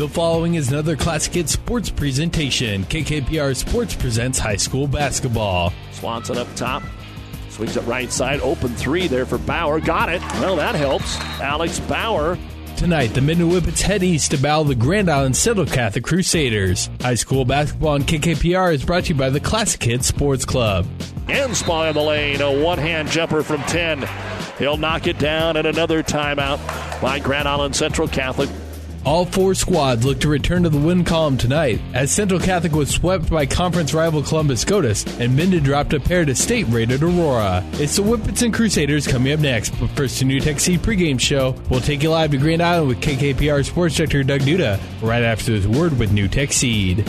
The following is another Classic Hit Sports presentation. KKPR Sports presents high school basketball. Swanson up top. Swings it right side. Open three there for Bauer. Got it. Well, that helps. Alex Bauer. Tonight, the Minden Whippets head east to battle the Grand Island Central Catholic Crusaders. High school basketball on KKPR is brought to you by the Classic Hit Sports Club. And Spy in the lane. A one hand jumper from 10. He'll knock it down and another timeout by Grand Island Central Catholic. All four squads look to return to the win column tonight, as Central Catholic was swept by conference rival Columbus Scotus, and Minden dropped a pair to state-rated Aurora. It's the Whippets and Crusaders coming up next, but first to NuTech Seed pregame show. We'll take you live to Grand Island with KKPR Sports Director Doug Duda right after this word with NuTech Seed.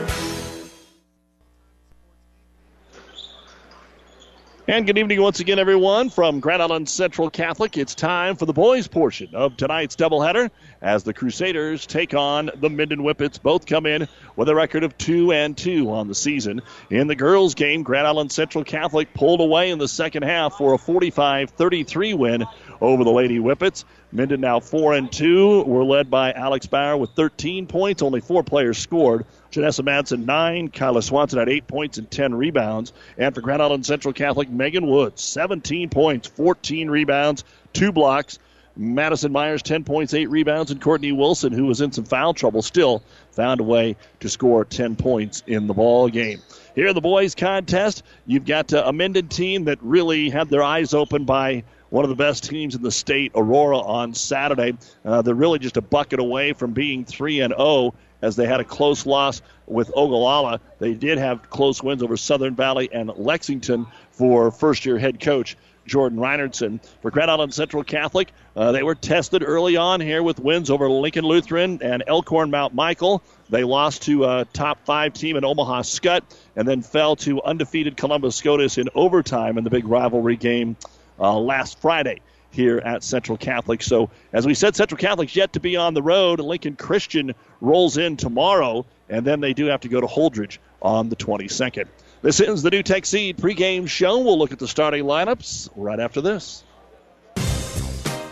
And good evening once again, everyone, from Grand Island Central Catholic. It's time for the boys' portion of tonight's doubleheader as the Crusaders take on the Minden Whippets. Both come in with a record of 2 and 2 on the season. In the girls' game, Grand Island Central Catholic pulled away in the second half for a 45 33 win over the Lady Whippets. Minden now 4 and 2. We're led by Alex Bauer with 13 points. Only four players scored. Janessa Madsen, 9. Kyla Swanson had 8 points and 10 rebounds. And for Grand Island Central Catholic, Megan Woods, 17 points, 14 rebounds, 2 blocks. Madison Myers, 10 points, 8 rebounds, and Courtney Wilson, who was in some foul trouble, still found a way to score 10 points in the ball game. Here in the boys' contest, you've got uh, a Minden team that really had their eyes open by one of the best teams in the state, Aurora, on Saturday. Uh, they're really just a bucket away from being 3 and 0 as they had a close loss with Ogallala. They did have close wins over Southern Valley and Lexington for first year head coach Jordan Reinertson. For Grand Island Central Catholic, uh, they were tested early on here with wins over Lincoln Lutheran and Elkhorn Mount Michael. They lost to a top five team in Omaha Skutt and then fell to undefeated Columbus Scotus in overtime in the big rivalry game uh, last Friday here at Central Catholic. So, as we said, Central Catholic's yet to be on the road. Lincoln Christian rolls in tomorrow, and then they do have to go to Holdrege on the 22nd. This ends the NuTech Seed pregame show. We'll look at the starting lineups right after this.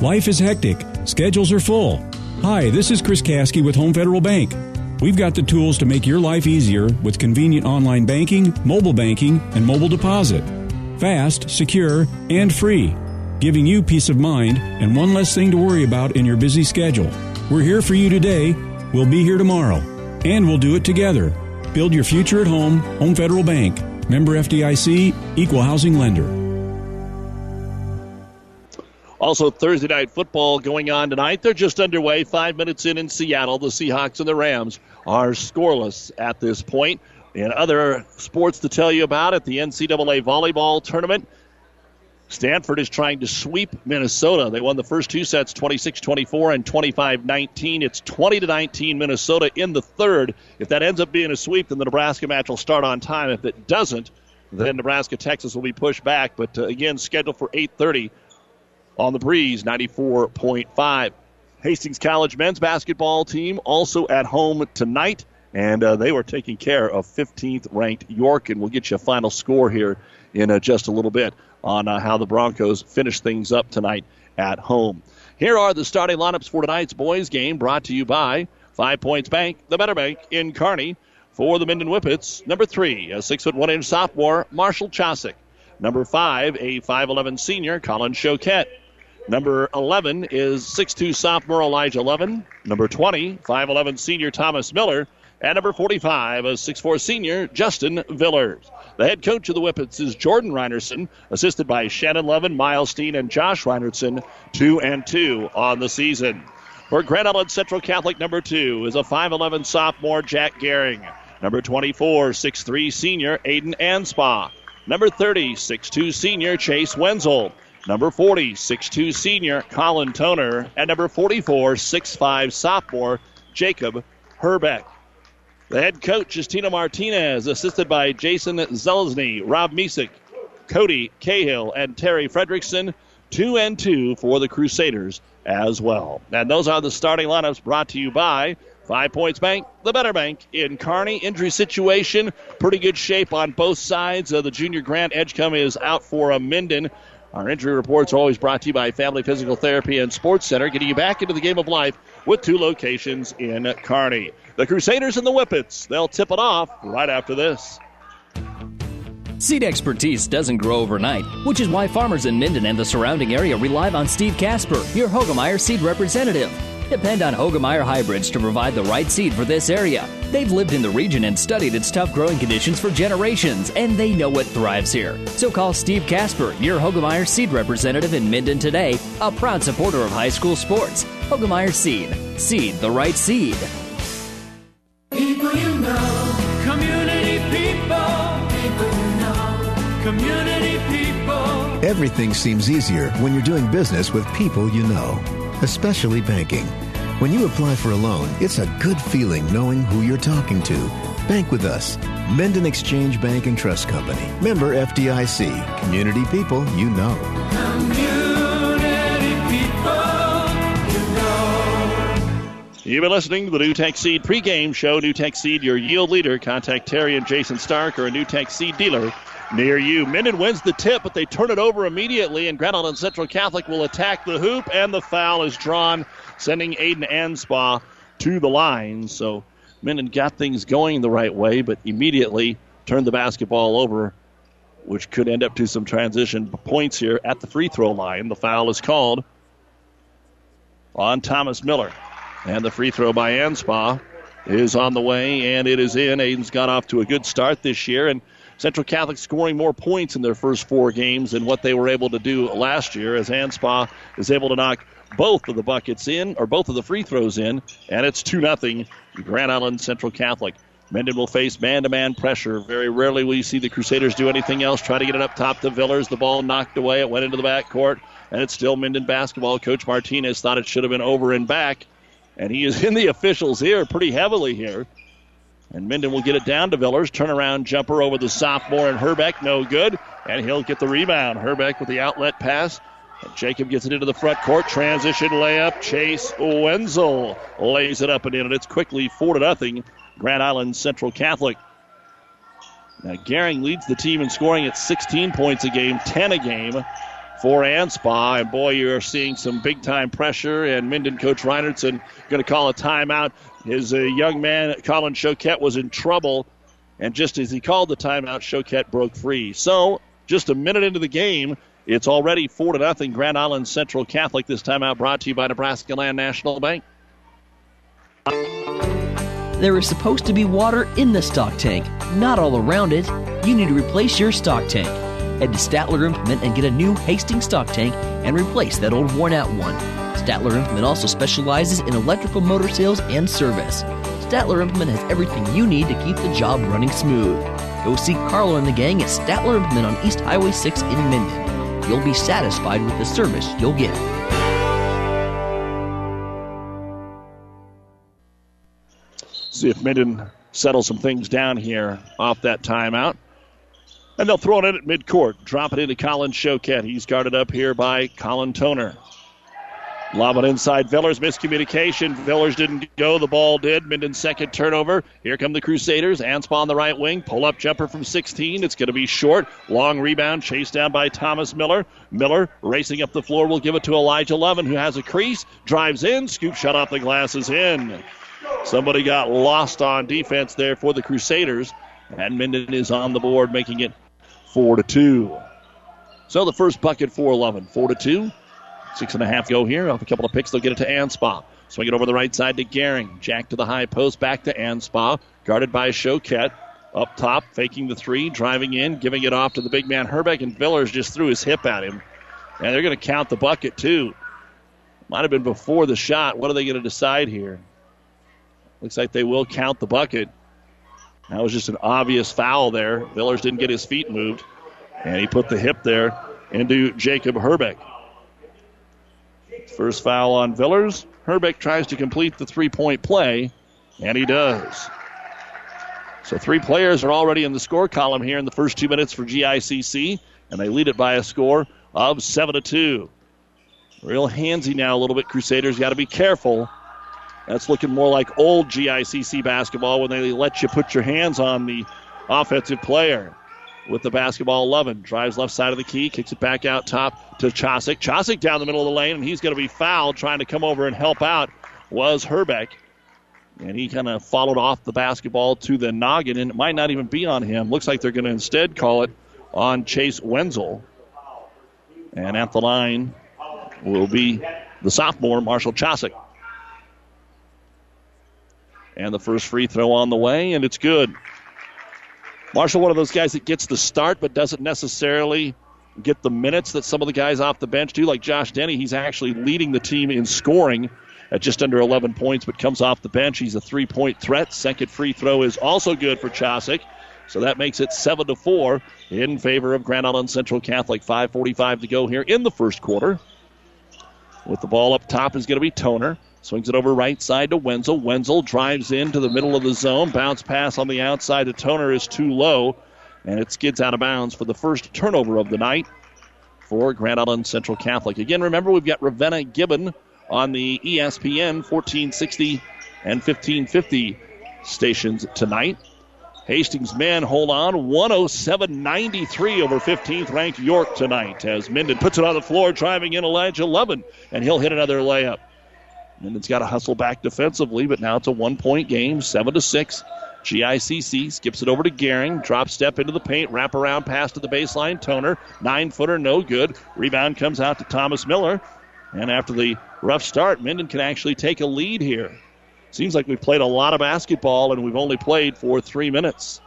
Life is hectic. Schedules are full. Hi, this is Chris Kasky with Home Federal Bank. We've got the tools to make your life easier with convenient online banking, mobile banking, and mobile deposit. Fast, secure, and free, giving you peace of mind and one less thing to worry about in your busy schedule. We're here for you today. We'll be here tomorrow. And we'll do it together. Build your future at home. Home Federal Bank. Member FDIC, Equal Housing Lender. Also, Thursday night football going on tonight. They're just underway. Five minutes in in Seattle. The Seahawks and the Rams are scoreless at this point. And other sports to tell you about at the NCAA volleyball tournament. Stanford is trying to sweep Minnesota. They won the first two sets 26 24 and 25 19. It's 20 19 Minnesota in the third. If that ends up being a sweep, then the Nebraska match will start on time. If it doesn't, then Nebraska Texas will be pushed back. But uh, again, scheduled for 8:30 on the breeze 94.5. Hastings College men's basketball team also at home tonight, and uh, they were taking care of 15th ranked York, and we'll get you a final score here in uh, just a little bit on uh, how the Broncos finish things up tonight at home. Here are the starting lineups for tonight's boys game, brought to you by Five Points Bank, the Better Bank in Kearney. For the Minden Whippets, number three, a six foot one inch sophomore, Marshall Chosick. Number five, a 5'11 senior, Colin Choquette. Number 11 is 6'2 sophomore Elijah Levin. Number 20, 5'11 senior Thomas Miller. And number 45, a 6'4 senior Justin Villers. The head coach of the Whippets is Jordan Reinertson, assisted by Shannon Levin, Miles Steen, and Josh Reinertson, 2 and 2 on the season. For Grand Island Central Catholic, number 2 is a 5'11 sophomore Jack Gehring. Number 24, 6'3 senior Aiden Anspaugh. Number 30, 6'2 senior Chase Wenzel. Number 40, 6'2 senior Colin Toner. And number 44, 6'5 sophomore Jacob Herbeck. The head coach is Tina Martinez, assisted by Jason Zelzny, Rob Misek, Cody Cahill, and Terry Fredrickson. Two and two for the Crusaders as well. And those are the starting lineups brought to you by Five Points Bank, the better bank in Kearney. Injury situation, pretty good shape on both sides. Uh, the junior Grant Edgecombe is out for a Minden. Our injury reports always brought to you by Family Physical Therapy and Sports Center, getting you back into the game of life with two locations in Kearney. The Crusaders and the Whippets, they'll tip it off right after this. Seed expertise doesn't grow overnight, which is why farmers in Minden and the surrounding area rely on Steve Casper, your Hoegemeyer seed representative. Depend on Hoegemeyer hybrids to provide the right seed for this area. They've lived in the region and studied its tough growing conditions for generations, and they know what thrives here. So call Steve Casper, your Hoegemeyer seed representative in Minden today, a proud supporter of high school sports. Hoegemeyer Seed. Seed the right seed. People you know, community people, people you know, community people. Everything seems easier when you're doing business with people you know, especially banking. When you apply for a loan, it's a good feeling knowing who you're talking to. Bank with us. Minden Exchange Bank and Trust Company. Member FDIC. Community people you know. Community people you know. You've been listening to the NuTech Seed pregame show. NuTech Seed, your yield leader. Contact Terry and Jason Stark or a NuTech Seed dealer near you. Minden wins the tip, but they turn it over immediately, and Grand Island Central Catholic will attack the hoop, and the foul is drawn, sending Aiden Anspaugh to the line. So Minden got things going the right way, but immediately turned the basketball over, which could end up to some transition points here at the free throw line. The foul is called on Thomas Miller. And the free throw by Anspaugh is on the way, and it is in. Aiden's got off to a good start this year, and Central Catholic scoring more points in their first four games than what they were able to do last year, as Anspaugh is able to knock both of the buckets in, or both of the free throws in, and it's 2 0 Grand Island Central Catholic. Minden will face man to man pressure. Very rarely will you see the Crusaders do anything else. Try to get it up top to Villers. The ball knocked away. It went into the backcourt, and it's still Minden basketball. Coach Martinez thought it should have been over and back, and he is in the officials' ear pretty heavily here. And Minden will get it down to Villers. Turnaround jumper over the sophomore and Herbeck. No good. And he'll get the rebound. Herbeck with the outlet pass. And Jacob gets it into the front court. Transition layup. Chase Wenzel lays it up and in. And it's quickly 4 to nothing. Grand Island Central Catholic. Now, Gehring leads the team in scoring at 16 points a game, 10 a game for Anspaugh. And boy, you're seeing some big time pressure. And Minden coach Reinertson going to call a timeout. His uh, young man, Colin Choquette, was in trouble. And just as he called the timeout, Choquette broke free. So, just a minute into the game, it's already 4 to nothing. Grand Island Central Catholic. This timeout brought to you by Nebraska Land National Bank. There is supposed to be water in the stock tank, not all around it. You need to replace your stock tank. Head to Statler Implement and get a new Hastings stock tank and replace that old worn out one. Statler Implement also specializes in electrical motor sales and service. Statler Implement has everything you need to keep the job running smooth. Go see Carlo and the gang at Statler Implement on East Highway 6 in Minden. You'll be satisfied with the service you'll get. See if Minden settles some things down here off that timeout. And they'll throw it in at midcourt. Drop it into Colin Choquette. He's guarded up here by Colin Toner. Lob it inside Villers. Miscommunication. Villers didn't go. The ball did. Minden's second turnover. Here come the Crusaders. Anspaugh on the right wing. Pull up jumper from 16. It's going to be short. Long rebound. Chased down by Thomas Miller. Miller racing up the floor. will give it to Elijah Levin, who has a crease. Drives in. Scoop shot off the glasses in. Somebody got lost on defense there for the Crusaders. And Minden is on the board, making it 4 to 2. So the first bucket for 11. 4 to 2. Six and a half go here. Off a couple of picks, they'll get it to Anspaugh. Swing it over the right side to Gehring. Jack to the high post, back to Anspaugh. Guarded by Choquette. Up top, faking the three, driving in, giving it off to the big man Herbeck, and Villers just threw his hip at him. And they're going to count the bucket, too. Might have been before the shot. What are they going to decide here? Looks like they will count the bucket. That was just an obvious foul there. Villers didn't get his feet moved, and he put the hip there into Jacob Herbeck. First foul on Villers. Herbeck tries to complete the three point play, and he does. So three players are already in the score column here in the first two minutes for GICC, and they lead it by a score of seven to two. Real handsy now a little bit. Crusaders You got to be careful. That's looking more like old GICC basketball when they let you put your hands on the offensive player with the basketball 11. Drives left side of the key, kicks it back out top to Chosick. Chosick down the middle of the lane, and he's going to be fouled trying to come over and help out was Herbeck. And he kind of followed off the basketball to the noggin, and it might not even be on him. Looks like they're going to instead call it on Chase Wenzel. And at the line will be the sophomore, Marshall Chosick. And the first free throw on the way, and it's good. Marshall, one of those guys that gets the start but doesn't necessarily get the minutes that some of the guys off the bench do. Like Josh Denny, he's actually leading the team in scoring at just under 11 points, but comes off the bench. He's a three point threat. Second free throw is also good for Chosick. So that makes it 7 to 4 in favor of Grand Island Central Catholic. 5.45 to go here in the first quarter. With the ball up top is going to be Toner. Swings it over right side to Wenzel. Wenzel drives into the middle of the zone. Bounce pass on the outside to Toner is too low, and it skids out of bounds for the first turnover of the night for Grand Island Central Catholic. Again, remember we've got Ravenna Gibbon on the ESPN 1460 and 1550 stations tonight. Hastings men hold on 107 93 over 15th ranked York tonight as Minden puts it on the floor, driving in Elijah Lovin, and he'll hit another layup. Minden's got to hustle back defensively, but now it's a one point game, 7 to 6. GICC skips it over to Gehring, drop step into the paint, wrap around pass to the baseline. Toner, nine footer, no good. Rebound comes out to Thomas Miller. And after the rough start, Minden can actually take a lead here. Seems like we've played a lot of basketball and we've only played for three minutes.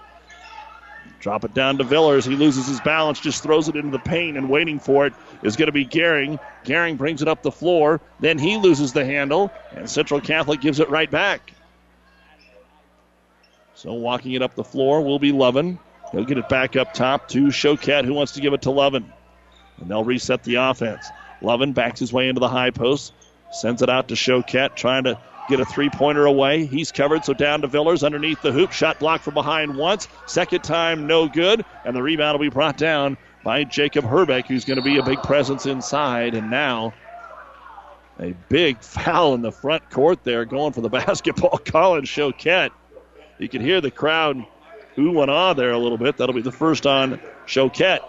Drop it down to Villers. He loses his balance, just throws it into the paint, and waiting for it is going to be Gehring. Gehring brings it up the floor. Then he loses the handle, and Central Catholic gives it right back. So walking it up the floor will be Lovin. He'll get it back up top to Choquette, who wants to give it to Lovin. And they'll reset the offense. Lovin backs his way into the high post, sends it out to Choquette, trying to get a three pointer away. He's covered, so down to Villers underneath the hoop. Shot blocked from behind once. Second time, no good. And the rebound will be brought down by Jacob Herbeck, who's going to be a big presence inside. And now a big foul in the front court there, going for the basketball. Colin Choquette. You can hear the crowd ooh and ah there a little bit. That'll be the first on Choquette.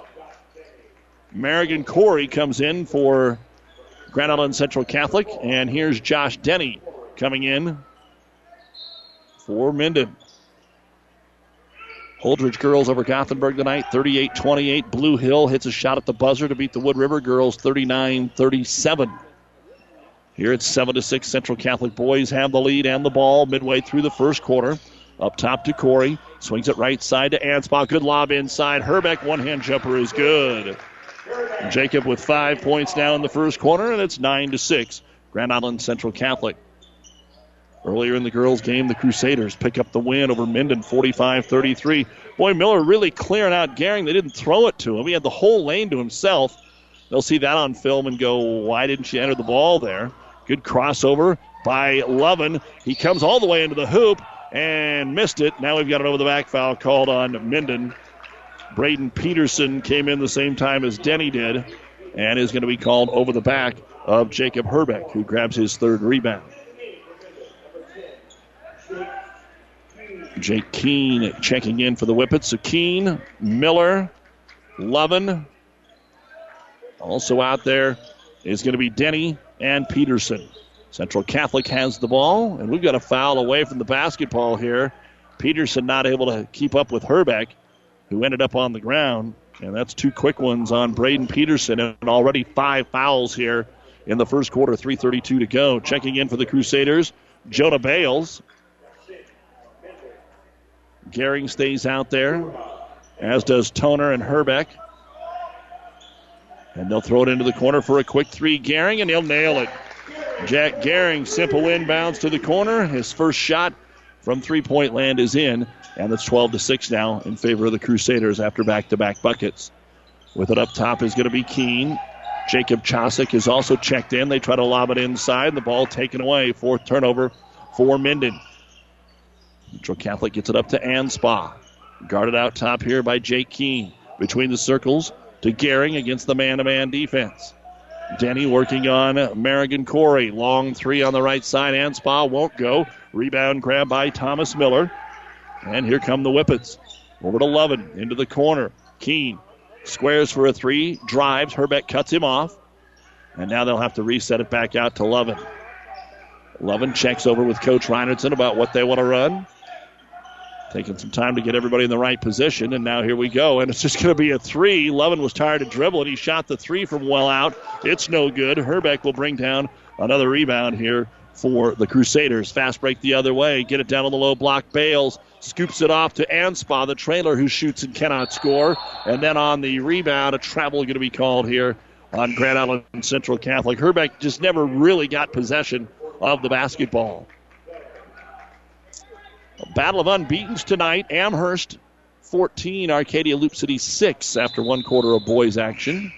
Merrigan Corey comes in for Grand Island Central Catholic, and here's Josh Denny coming in for Minden. Holdrege girls over Gothenburg tonight, 38 28. Blue Hill hits a shot at the buzzer to beat the Wood River girls 39 37. Here it's 7 to 6. Central Catholic boys have the lead and the ball midway through the first quarter. Up top to Corey. Swings it right side to Anspaugh. Good lob inside. Herbeck, one hand jumper is good. Jacob with five points now in the first quarter, and it's 9 to 6. Grand Island Central Catholic. Earlier in the girls' game, the Crusaders pick up the win over Minden 45 33. Boy, Miller really clearing out Gehring. They didn't throw it to him, he had the whole lane to himself. They'll see that on film and go, why didn't you enter the ball there? Good crossover by Lovin. He comes all the way into the hoop and missed it. Now we've got an over the back foul called on Minden. Braden Peterson came in the same time as Denny did and is going to be called over the back of Jacob Herbeck, who grabs his third rebound. Jake Keene checking in for the Whippets. So Keene, Miller, Lovin. Also out there is going to be Denny and Peterson. Central Catholic has the ball, and we've got a foul away from the basketball here. Peterson not able to keep up with Herbeck, who ended up on the ground. And that's two quick ones on Braden Peterson, and already five fouls here in the first quarter. 3.32 to go. Checking in for the Crusaders, Jonah Bales. Gehring stays out there, as does Toner and Herbeck. And they'll throw it into the corner for a quick three. Gehring, and he'll nail it. Jack Gehring, simple inbounds to the corner. His first shot from three point land is in, and it's 12 to 6 now in favor of the Crusaders after back to back buckets. With it up top is going to be Keene. Jacob Chosick is also checked in. They try to lob it inside. The ball taken away. Fourth turnover for Minden. Central Catholic gets it up to Anspaugh. Guarded out top here by Jake Keene. Between the circles to Gehring against the man to man defense. Denny working on Merrigan Corey. Long three on the right side. Anspaugh won't go. Rebound grab by Thomas Miller. And here come the Whippets. Over to Lovin. Into the corner. Keene squares for a three. Drives. Herbeck cuts him off. And now they'll have to reset it back out to Lovin. Lovin checks over with Coach Reinertson about what they want to run. Taking some time to get everybody in the right position, and now here we go. And it's just going to be a three. Lovin was tired to dribble, and he shot the three from well out. It's no good. Herbeck will bring down another rebound here for the Crusaders. Fast break the other way. Get it down on the low block. Bales scoops it off to Anspaugh, the trailer, who shoots and cannot score. And then on the rebound, a travel going to be called here on Grand Island Central Catholic. Herbeck just never really got possession of the basketball. Battle of unbeatens tonight. Amherst 14, Arcadia Loop City 6 after one quarter of boys action.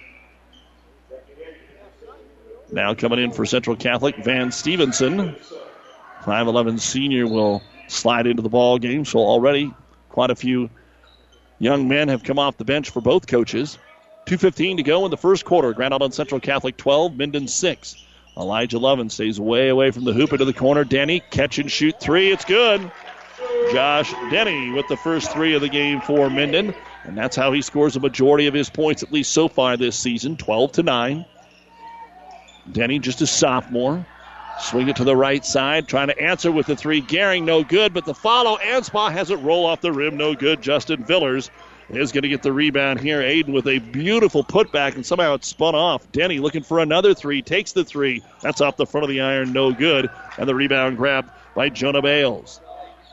Now coming in for Central Catholic, Van Stevenson. 5'11 senior will slide into the ball game. So already quite a few young men have come off the bench for both coaches. 2.15 to go in the first quarter. Grand Island Central Catholic 12, Minden 6. Elijah Lovin stays way away from the hoop into the corner. Danny, catch and shoot three. It's good. Josh Denny with the first three of the game for Minden. And that's how he scores a majority of his points, at least so far this season 12 to 9. Denny, just a sophomore. Swing it to the right side, trying to answer with the three. Gehring, no good, but the follow. Anspaugh has it roll off the rim, no good. Justin Villers is going to get the rebound here. Aiden with a beautiful putback, and somehow it spun off. Denny looking for another three, takes the three. That's off the front of the iron, no good. And the rebound grab by Jonah Bales.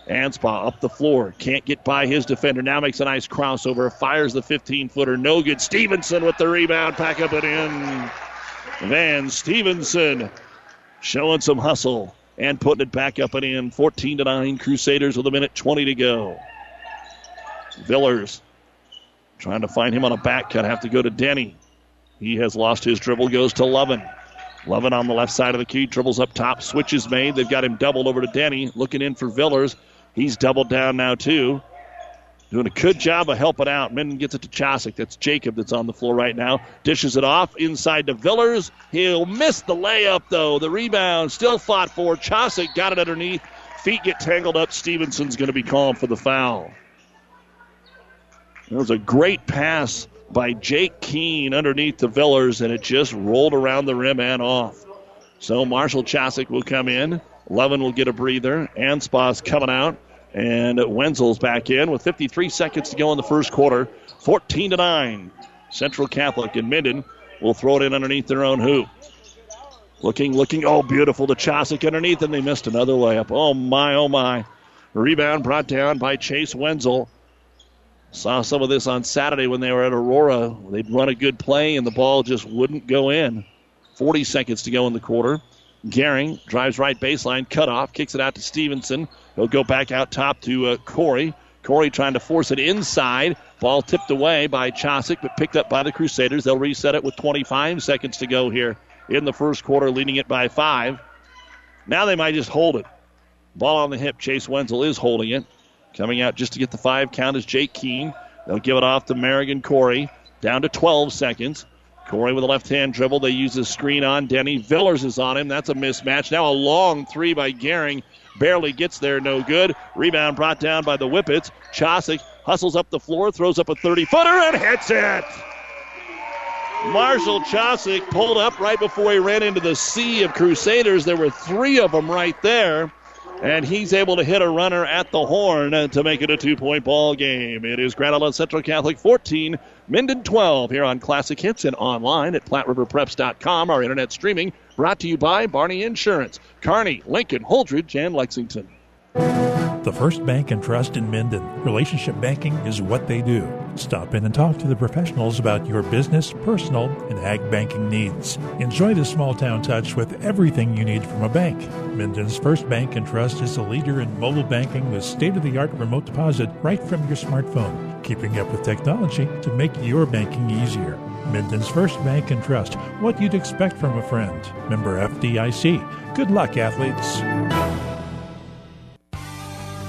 Anspaugh up the floor. Can't get by his defender. Now makes a nice crossover. Fires the 15 footer. No good. Stevenson with the rebound. Pack up and in. Van Stevenson showing some hustle and putting it back up and in. 14 to 9. Crusaders with a minute 20 to go. Villers trying to find him on a back cut. Have to go to Denny. He has lost his dribble. Goes to Lovin. Lovin on the left side of the key. Dribbles up top. Switch is made. They've got him doubled over to Denny. Looking in for Villers. He's doubled down now, too. Doing a good job of helping out. Minden gets it to Chosick. That's Jacob that's on the floor right now. Dishes it off inside to Villers. He'll miss the layup, though. The rebound still fought for. Chosick got it underneath. Feet get tangled up. Stevenson's going to be called for the foul. It was a great pass by Jake Keene underneath the Villers, and it just rolled around the rim and off. So Marshall Chosick will come in. Levin will get a breather. Anspaugh's coming out. And Wenzel's back in with 53 seconds to go in the first quarter. 14 to 9. Central Catholic and Minden will throw it in underneath their own hoop. Looking, looking. Oh, beautiful to Chosick underneath, and they missed another layup. Oh, my, oh, my. Rebound brought down by Chase Wenzel. Saw some of this on Saturday when they were at Aurora. They'd run a good play, and the ball just wouldn't go in. 40 seconds to go in the quarter. Gehring drives right baseline, cut off, kicks it out to Stevenson. He'll go back out top to uh, Corey. Corey trying to force it inside. Ball tipped away by Chosick, but picked up by the Crusaders. They'll reset it with 25 seconds to go here in the first quarter, leading it by five. Now they might just hold it. Ball on the hip. Chase Wenzel is holding it. Coming out just to get the five count is Jake Keene. They'll give it off to Merrigan Corey. Down to 12 seconds. Corey with a left hand dribble. They use a screen on Denny. Villers is on him. That's a mismatch. Now a long three by Gehring. Barely gets there. No good. Rebound brought down by the Whippets. Chosick hustles up the floor, throws up a 30 footer, and hits it. Marshall Chosick pulled up right before he ran into the sea of Crusaders. There were three of them right there. And he's able to hit a runner at the horn to make it a two point ball game. It is Grand Island Central Catholic 14, Minden 12 here on Classic Hits and online at PlatteRiverPreps.com. Our internet streaming brought to you by Barney Insurance, Kearney, Lincoln, Holdrege, and Lexington. The First Bank and Trust in Minden. Relationship banking is what they do. Stop in and talk to the professionals about your business, personal, and ag banking needs. Enjoy the small town touch with everything you need from a bank. Minden's First Bank and Trust is a leader in mobile banking with state of the art remote deposit right from your smartphone, keeping up with technology to make your banking easier. Minden's First Bank and Trust, what you'd expect from a friend. Member FDIC. Good luck, athletes.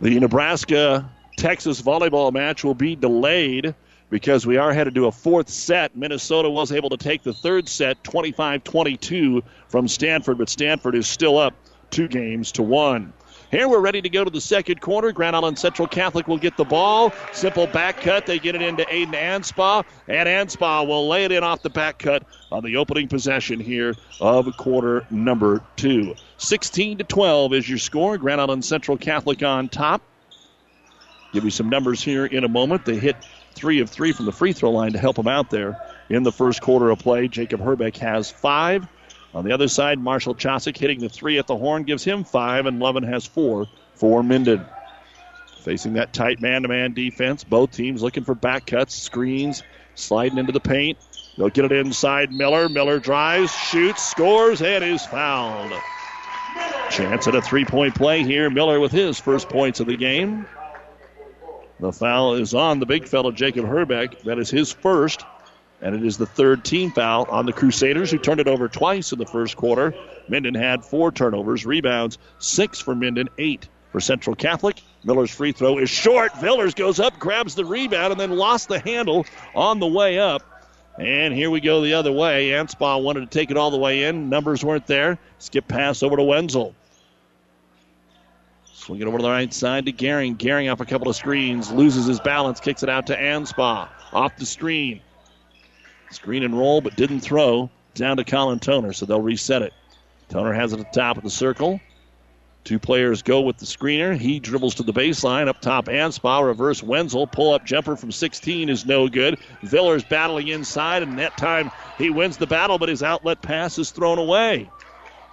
The Nebraska Texas volleyball match will be delayed because we are headed to a fourth set. Minnesota was able to take the third set 25 22 from Stanford, but Stanford is still up two games to one. Here we're ready to go to the second quarter. Grand Island Central Catholic will get the ball. Simple back cut. They get it into Aiden Anspaugh, and Anspaugh will lay it in off the back cut on the opening possession here of quarter number two. 16 to 12 is your score. Grand Island Central Catholic on top. Give you some numbers here in a moment. They hit three of three from the free throw line to help them out there in the first quarter of play. Jacob Herbeck has five. On the other side, Marshall Chosick hitting the three at the horn gives him five, and Lovin has four for Minden. Facing that tight man to man defense, both teams looking for back cuts, screens, sliding into the paint. They'll get it inside Miller. Miller drives, shoots, scores, and is fouled. Chance at a three point play here. Miller with his first points of the game. The foul is on the big fellow, Jacob Herbeck. That is his first. And it is the third team foul on the Crusaders, who turned it over twice in the first quarter. Minden had four turnovers, rebounds, six for Minden, eight for Central Catholic. Miller's free throw is short. Villers goes up, grabs the rebound, and then lost the handle on the way up. And here we go the other way. Anspaugh wanted to take it all the way in. Numbers weren't there. Skip pass over to Wenzel. Swing it over to the right side to Gehring. Gehring off a couple of screens, loses his balance, kicks it out to Anspaugh. Off the screen. Screen and roll, but didn't throw. Down to Colin Toner, so they'll reset it. Toner has it at the top of the circle. Two players go with the screener. He dribbles to the baseline. Up top, Anspaugh. Reverse Wenzel. Pull up jumper from 16 is no good. Villers battling inside, and that time he wins the battle, but his outlet pass is thrown away.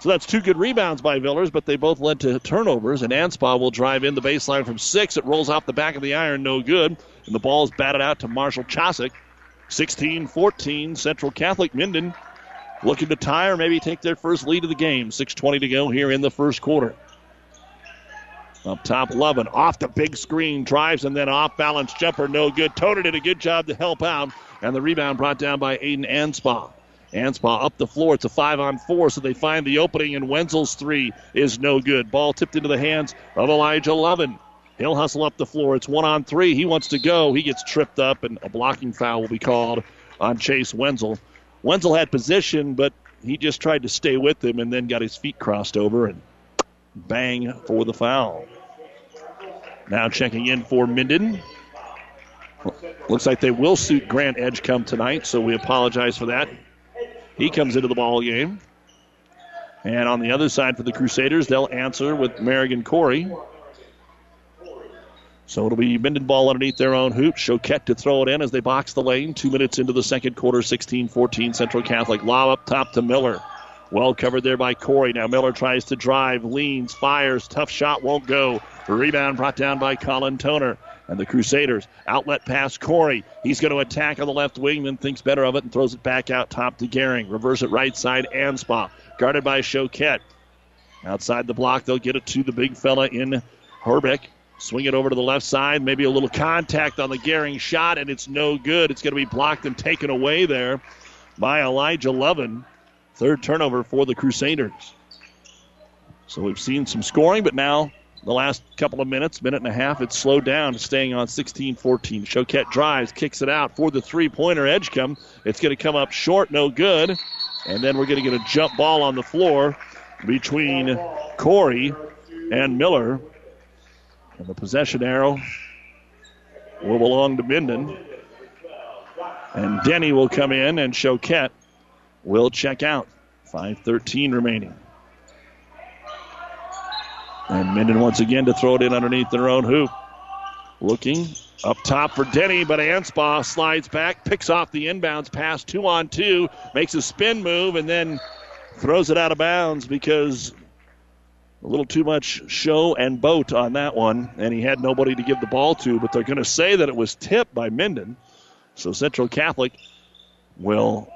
So that's two good rebounds by Villers, but they both led to turnovers. And Anspaugh will drive in the baseline from six. It rolls off the back of the iron, no good. And the ball is batted out to Marshall Chosick. 16 14, Central Catholic Minden looking to tie or maybe take their first lead of the game. 6.20 to go here in the first quarter. Up top, Lovin off the big screen, drives and then off balance jumper, no good. Toner did a good job to help out, and the rebound brought down by Aiden Anspaugh. Anspaugh up the floor. It's a five on four, so they find the opening, and Wenzel's three is no good. Ball tipped into the hands of Elijah Lovin. He'll hustle up the floor. It's one on three. He wants to go. He gets tripped up, and a blocking foul will be called on Chase Wenzel. Wenzel had position, but he just tried to stay with him and then got his feet crossed over and bang for the foul. Now checking in for Minden. Looks like they will suit Grant Edgecombe tonight, so we apologize for that. He comes into the ball game. And on the other side for the Crusaders, they'll answer with Merrigan Corey. So it'll be Minden ball underneath their own hoop. Choquette to throw it in as they box the lane. Two minutes into the second quarter, 16 14 Central Catholic. Lob up top to Miller. Well covered there by Corey. Now Miller tries to drive, leans, fires. Tough shot won't go. Rebound brought down by Colin Toner. And the Crusaders outlet pass Corey. He's going to attack on the left wing, then thinks better of it and throws it back out top to Gehring. Reverse it right side, Anspaugh. Guarded by Choquette. Outside the block, they'll get it to the big fella in Herbeck. Swing it over to the left side. Maybe a little contact on the Gehring shot, and it's no good. It's going to be blocked and taken away there by Elijah Lovin. Third turnover for the Crusaders. So we've seen some scoring, but now the last couple of minutes, minute and a half, it's slowed down, staying on 16 14. Choquette drives, kicks it out for the three pointer Edgecombe. It's going to come up short, no good. And then we're going to get a jump ball on the floor between Corey and Miller. And the possession arrow will belong to Minden. And Denny will come in, and Choquette will check out. 5.13 remaining. And Minden once again to throw it in underneath their own hoop. Looking up top for Denny, but Anspaugh slides back, picks off the inbounds pass, two on two, makes a spin move, and then throws it out of bounds because a little too much show and boat on that one, and he had nobody to give the ball to. But they're going to say that it was tipped by Minden. So Central Catholic will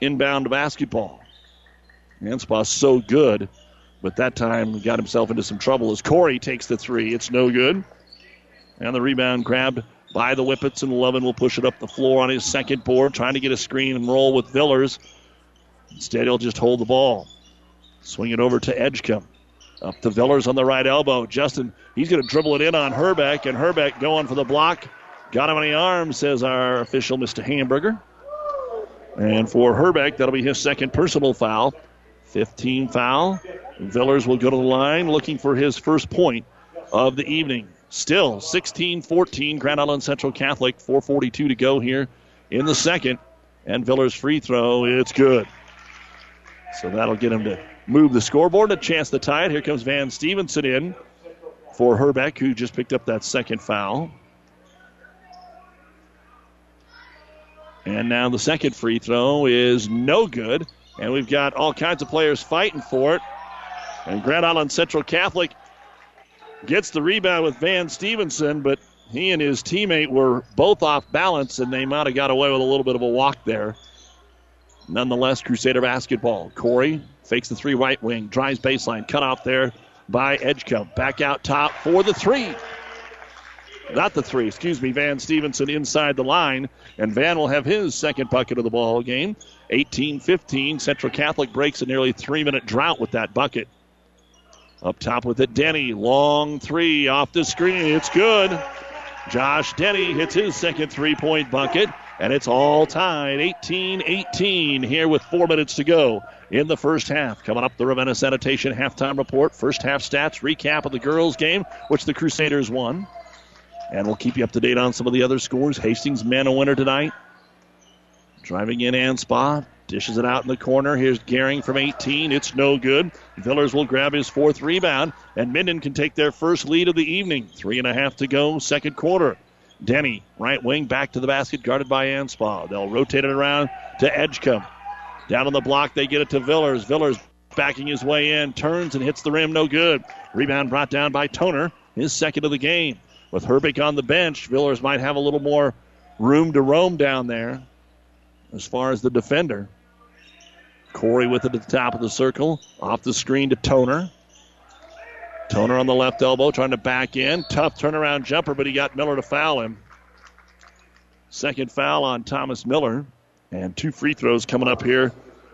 inbound basketball. Anspaugh's so good, but that time got himself into some trouble as Corey takes the three. It's no good. And the rebound grabbed by the Whippets, and Lovin will push it up the floor on his second board, trying to get a screen and roll with Villers. Instead, he'll just hold the ball. Swing it over to Edgecombe. Up to Villers on the right elbow. Justin, he's going to dribble it in on Herbeck, and Herbeck going for the block. Got him in the arm, says our official, Mr. Hamburger. And for Herbeck, that'll be his second personal foul. 15 foul. Villers will go to the line looking for his first point of the evening. Still 16 14, Grand Island Central Catholic. 4.42 to go here in the second. And Villers' free throw, it's good. So that'll get him to move the scoreboard. A chance to tie it. Here comes Van Stevenson in for Herbeck, who just picked up that second foul. And now the second free throw is no good. And we've got all kinds of players fighting for it. And Grand Island Central Catholic gets the rebound with Van Stevenson, but he and his teammate were both off balance, and they might have got away with a little bit of a walk there. Nonetheless, Crusader basketball. Corey fakes the three right wing, drives baseline, cut off there by Edgecombe. Back out top for the three. Not the three, excuse me. Van Stevenson inside the line, and Van will have his second bucket of the ball game. 18 15. Central Catholic breaks a nearly three minute drought with that bucket. Up top with it, Denny. Long three off the screen. It's good. Josh Denny hits his second three point bucket, and it's all tied 18 18 here with four minutes to go in the first half. Coming up, the Ravenna Sanitation halftime report. First half stats, recap of the girls' game, which the Crusaders won. And we'll keep you up to date on some of the other scores. Hastings men a winner tonight. Driving in Anspaugh. Dishes it out in the corner. Here's Gehring from 18. It's no good. Villers will grab his fourth rebound, and Minden can take their first lead of the evening. Three and a half to go, second quarter. Denny, right wing, back to the basket, guarded by Anspaugh. They'll rotate it around to Edgecombe. Down on the block, they get it to Villers. Villers backing his way in, turns and hits the rim, no good. Rebound brought down by Toner, his second of the game. With Herbeck on the bench, Villers might have a little more room to roam down there as far as the defender. Corey with it at the top of the circle. Off the screen to Toner. Toner on the left elbow trying to back in. Tough turnaround jumper, but he got Miller to foul him. Second foul on Thomas Miller. And two free throws coming up here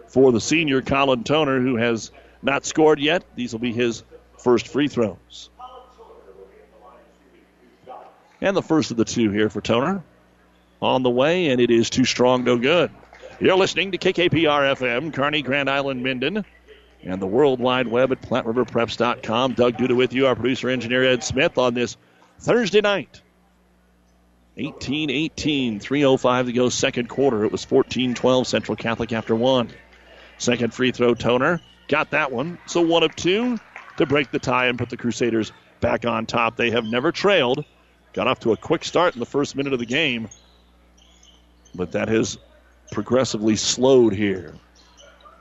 for the senior Colin Toner, who has not scored yet. These will be his first free throws. And the first of the two here for Toner. On the way, and it is too strong, no good. You're listening to KKPR FM, Kearney, Grand Island, Minden, and the World Wide Web at PlatteRiverPreps.com. Doug Duda with you, our producer engineer Ed Smith on this Thursday night. 18 18, 3.05 to go, second quarter. It was 14 12 Central Catholic after one. Second free throw, Toner. Got that one. So one of two to break the tie and put the Crusaders back on top. They have never trailed. Got off to a quick start in the first minute of the game, but that has progressively slowed here.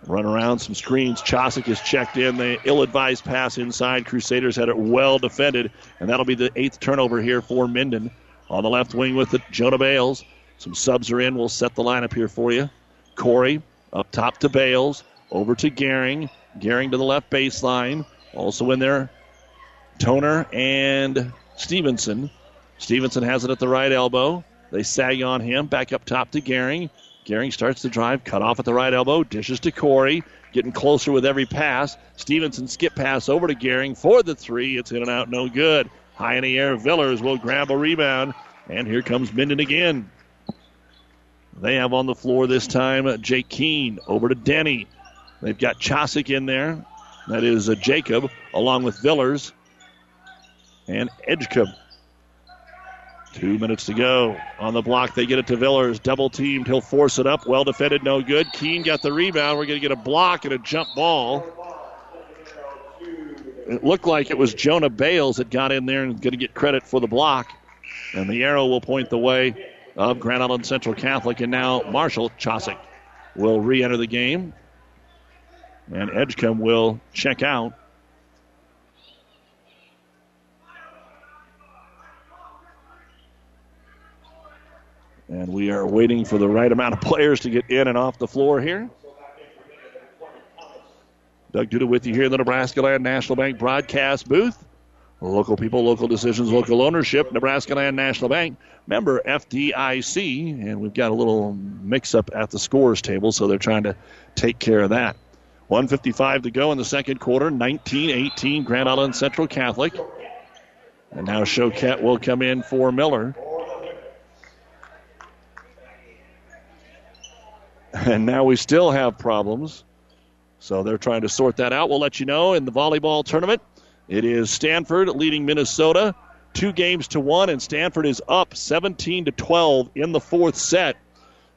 Run around some screens. Chosick is checked in. The ill advised pass inside. Crusaders had it well defended, and that'll be the eighth turnover here for Minden. On the left wing with it, Jonah Bales. Some subs are in. We'll set the lineup here for you. Corey up top to Bales. Over to Gehring. Gehring to the left baseline. Also in there, Toner and Stevenson. Stevenson has it at the right elbow. They sag on him. Back up top to Gehring. Gehring starts to drive, cut off at the right elbow, dishes to Corey, getting closer with every pass. Stevenson skip pass over to Gehring for the three. It's in and out, no good. High in the air, Villers will grab a rebound, and here comes Minden again. They have on the floor this time Jake Keene over to Denny. They've got Chosick in there. That is uh, Jacob along with Villers and Edgecombe. Two minutes to go. On the block, they get it to Villers. Double teamed. He'll force it up. Well defended, no good. Keene got the rebound. We're going to get a block and a jump ball. It looked like it was Jonah Bales that got in there and going to get credit for the block. And the arrow will point the way of Grand Island Central Catholic. And now Marshall Chosick will re enter the game. And Edgecombe will check out. And we are waiting for the right amount of players to get in and off the floor here. Doug Duda with you here in the Nebraska Land National Bank broadcast booth. Local people, local decisions, local ownership. Nebraska Land National Bank, member FDIC. And we've got a little mix up at the scores table, so they're trying to take care of that. 155 to go in the second quarter. 19 18, Grand Island Central Catholic. And now Choquette will come in for Miller. And now we still have problems. So they're trying to sort that out. We'll let you know in the volleyball tournament. It is Stanford leading Minnesota two games to one, and Stanford is up 17 to 12 in the fourth set.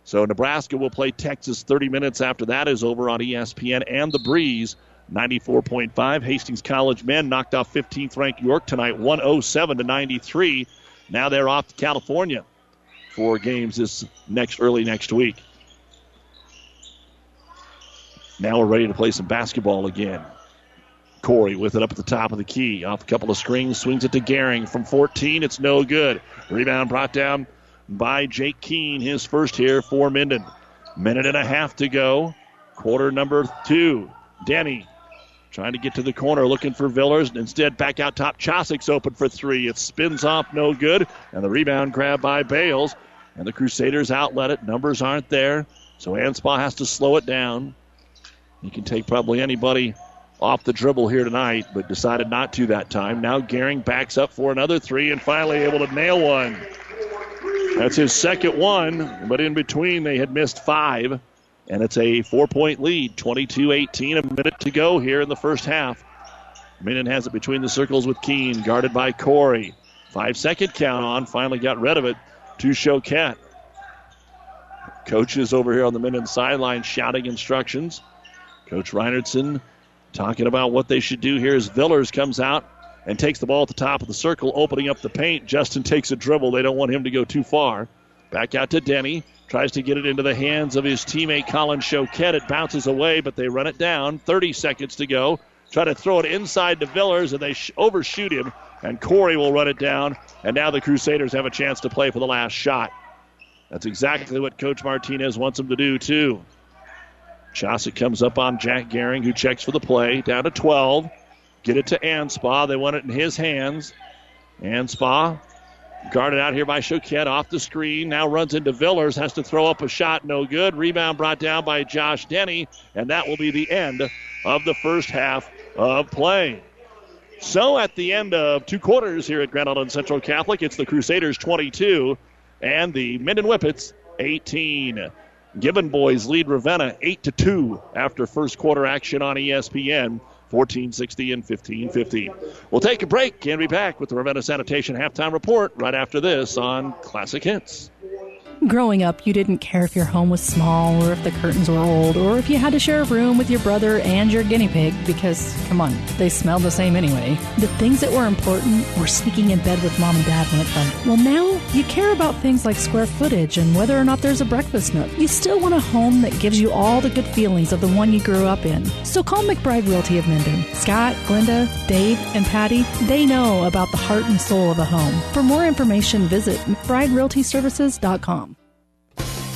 So Nebraska will play Texas 30 minutes after that is over on ESPN and the Breeze 94.5. Hastings College men knocked off 15th ranked York tonight 107 to 93. Now they're off to California for games this next early next week. Now we're ready to play some basketball again. Corey with it up at the top of the key. Off a couple of screens, swings it to Gehring from 14. It's no good. Rebound brought down by Jake Keene, his first here for Minden. Minute and a half to go. Quarter number two. Denny trying to get to the corner, looking for Villers. Instead, back out top. Chosick's open for three. It spins off, no good. And the rebound grab by Bales. And the Crusaders outlet it. Numbers aren't there. So Anspaugh has to slow it down. He can take probably anybody off the dribble here tonight, but decided not to that time. Now Gehring backs up for another three and finally able to nail one. That's his second one, but in between they had missed five, and it's a four point lead 22 18, a minute to go here in the first half. Minden has it between the circles with Keene, guarded by Corey. Five second count on, finally got rid of it to Choquette. Coaches over here on the Minden sideline shouting instructions. Coach Reinertson talking about what they should do here as Villers comes out and takes the ball at the top of the circle, opening up the paint. Justin takes a dribble. They don't want him to go too far. Back out to Denny. Tries to get it into the hands of his teammate Colin Choquette. It bounces away, but they run it down. 30 seconds to go. Try to throw it inside to Villers, and they sh- overshoot him. And Corey will run it down. And now the Crusaders have a chance to play for the last shot. That's exactly what Coach Martinez wants them to do, too. Chosick comes up on Jack Gehring, who checks for the play. Down to 12. Get it to Anspaugh. They want it in his hands. Anspaugh guarded out here by Choquette off the screen. Now runs into Villers. Has to throw up a shot. No good. Rebound brought down by Josh Denny. And that will be the end of the first half of play. So at the end of two quarters here at Grand Island Central Catholic, it's the Crusaders 22 and the Minden Whippets 18. Gibbon boys lead Ravenna 8 to 2 after first quarter action on ESPN. 1460 and 1550. We'll take a break and be back with the Ravenna Sanitation halftime report right after this on Classic Hits. Growing up, you didn't care if your home was small or if the curtains were old or if you had to share a room with your brother and your guinea pig because, come on, they smelled the same anyway. The things that were important were sneaking in bed with mom and dad when it fun. Well, now you care about things like square footage and whether or not there's a breakfast nook. You still want a home that gives you all the good feelings of the one you grew up in. So call McBride Realty of Minden. Scott, Glenda, Dave, and Patty, they know about the heart and soul of a home. For more information, visit McBrideRealtyServices.com.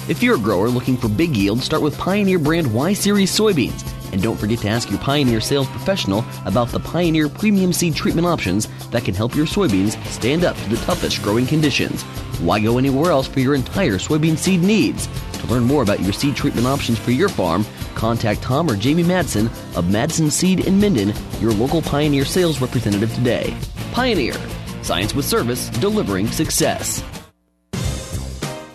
If you're a grower looking for big yield, start with Pioneer brand Y Series soybeans. And don't forget to ask your Pioneer sales professional about the Pioneer premium seed treatment options that can help your soybeans stand up to the toughest growing conditions. Why go anywhere else for your entire soybean seed needs? To learn more about your seed treatment options for your farm, contact Tom or Jamie Madsen of Madsen Seed in Minden, your local Pioneer sales representative today. Pioneer, science with service, delivering success.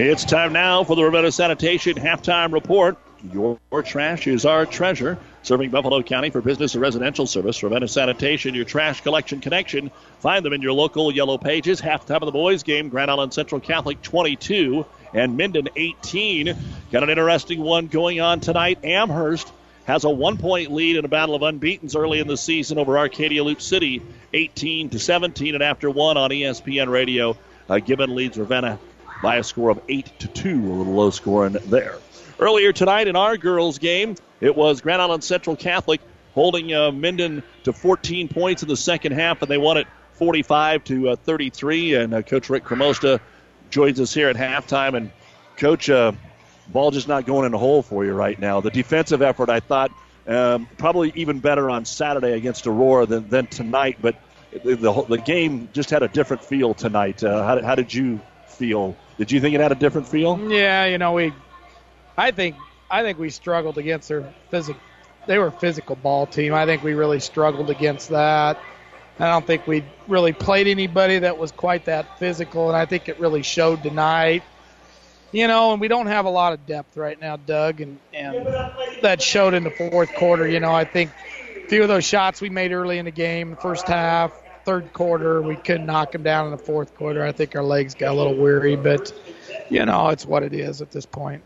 It's time now for the Ravenna Sanitation halftime report. Your trash is our treasure. Serving Buffalo County for business and residential service. Ravenna Sanitation, your trash collection connection. Find them in your local yellow pages. Halftime of the boys' game, Grand Island Central Catholic 22 and Minden 18. Got an interesting one going on tonight. Amherst has a one point lead in a battle of unbeatens early in the season over Arcadia Loop City, 18 to 17. And after one on ESPN Radio, uh, Gibbon leads Ravenna by a score of 8 to 2, a little low scoring there. Earlier tonight in our girls' game, it was Grand Island Central Catholic holding uh, Minden to 14 points in the second half, and they won it 45 to uh, 33. And uh, Coach Rick Cremosta joins us here at halftime. And Coach, uh, ball just not going in the hole for you right now. The defensive effort, I thought, um, probably even better on Saturday against Aurora than, than tonight, but the, the, the game just had a different feel tonight. Uh, how, how did you feel? Did you think it had a different feel? Yeah, you know, we, I think, I think we struggled against their physical. They were a physical ball team. I think we really struggled against that. I don't think we really played anybody that was quite that physical, and I think it really showed tonight. You know, and we don't have a lot of depth right now, Doug, and and that showed in the fourth quarter. You know, I think a few of those shots we made early in the game, first half, third quarter, we couldn't knock them down in the fourth quarter. I think our legs got a little weary, but you know, it's what it is at this point.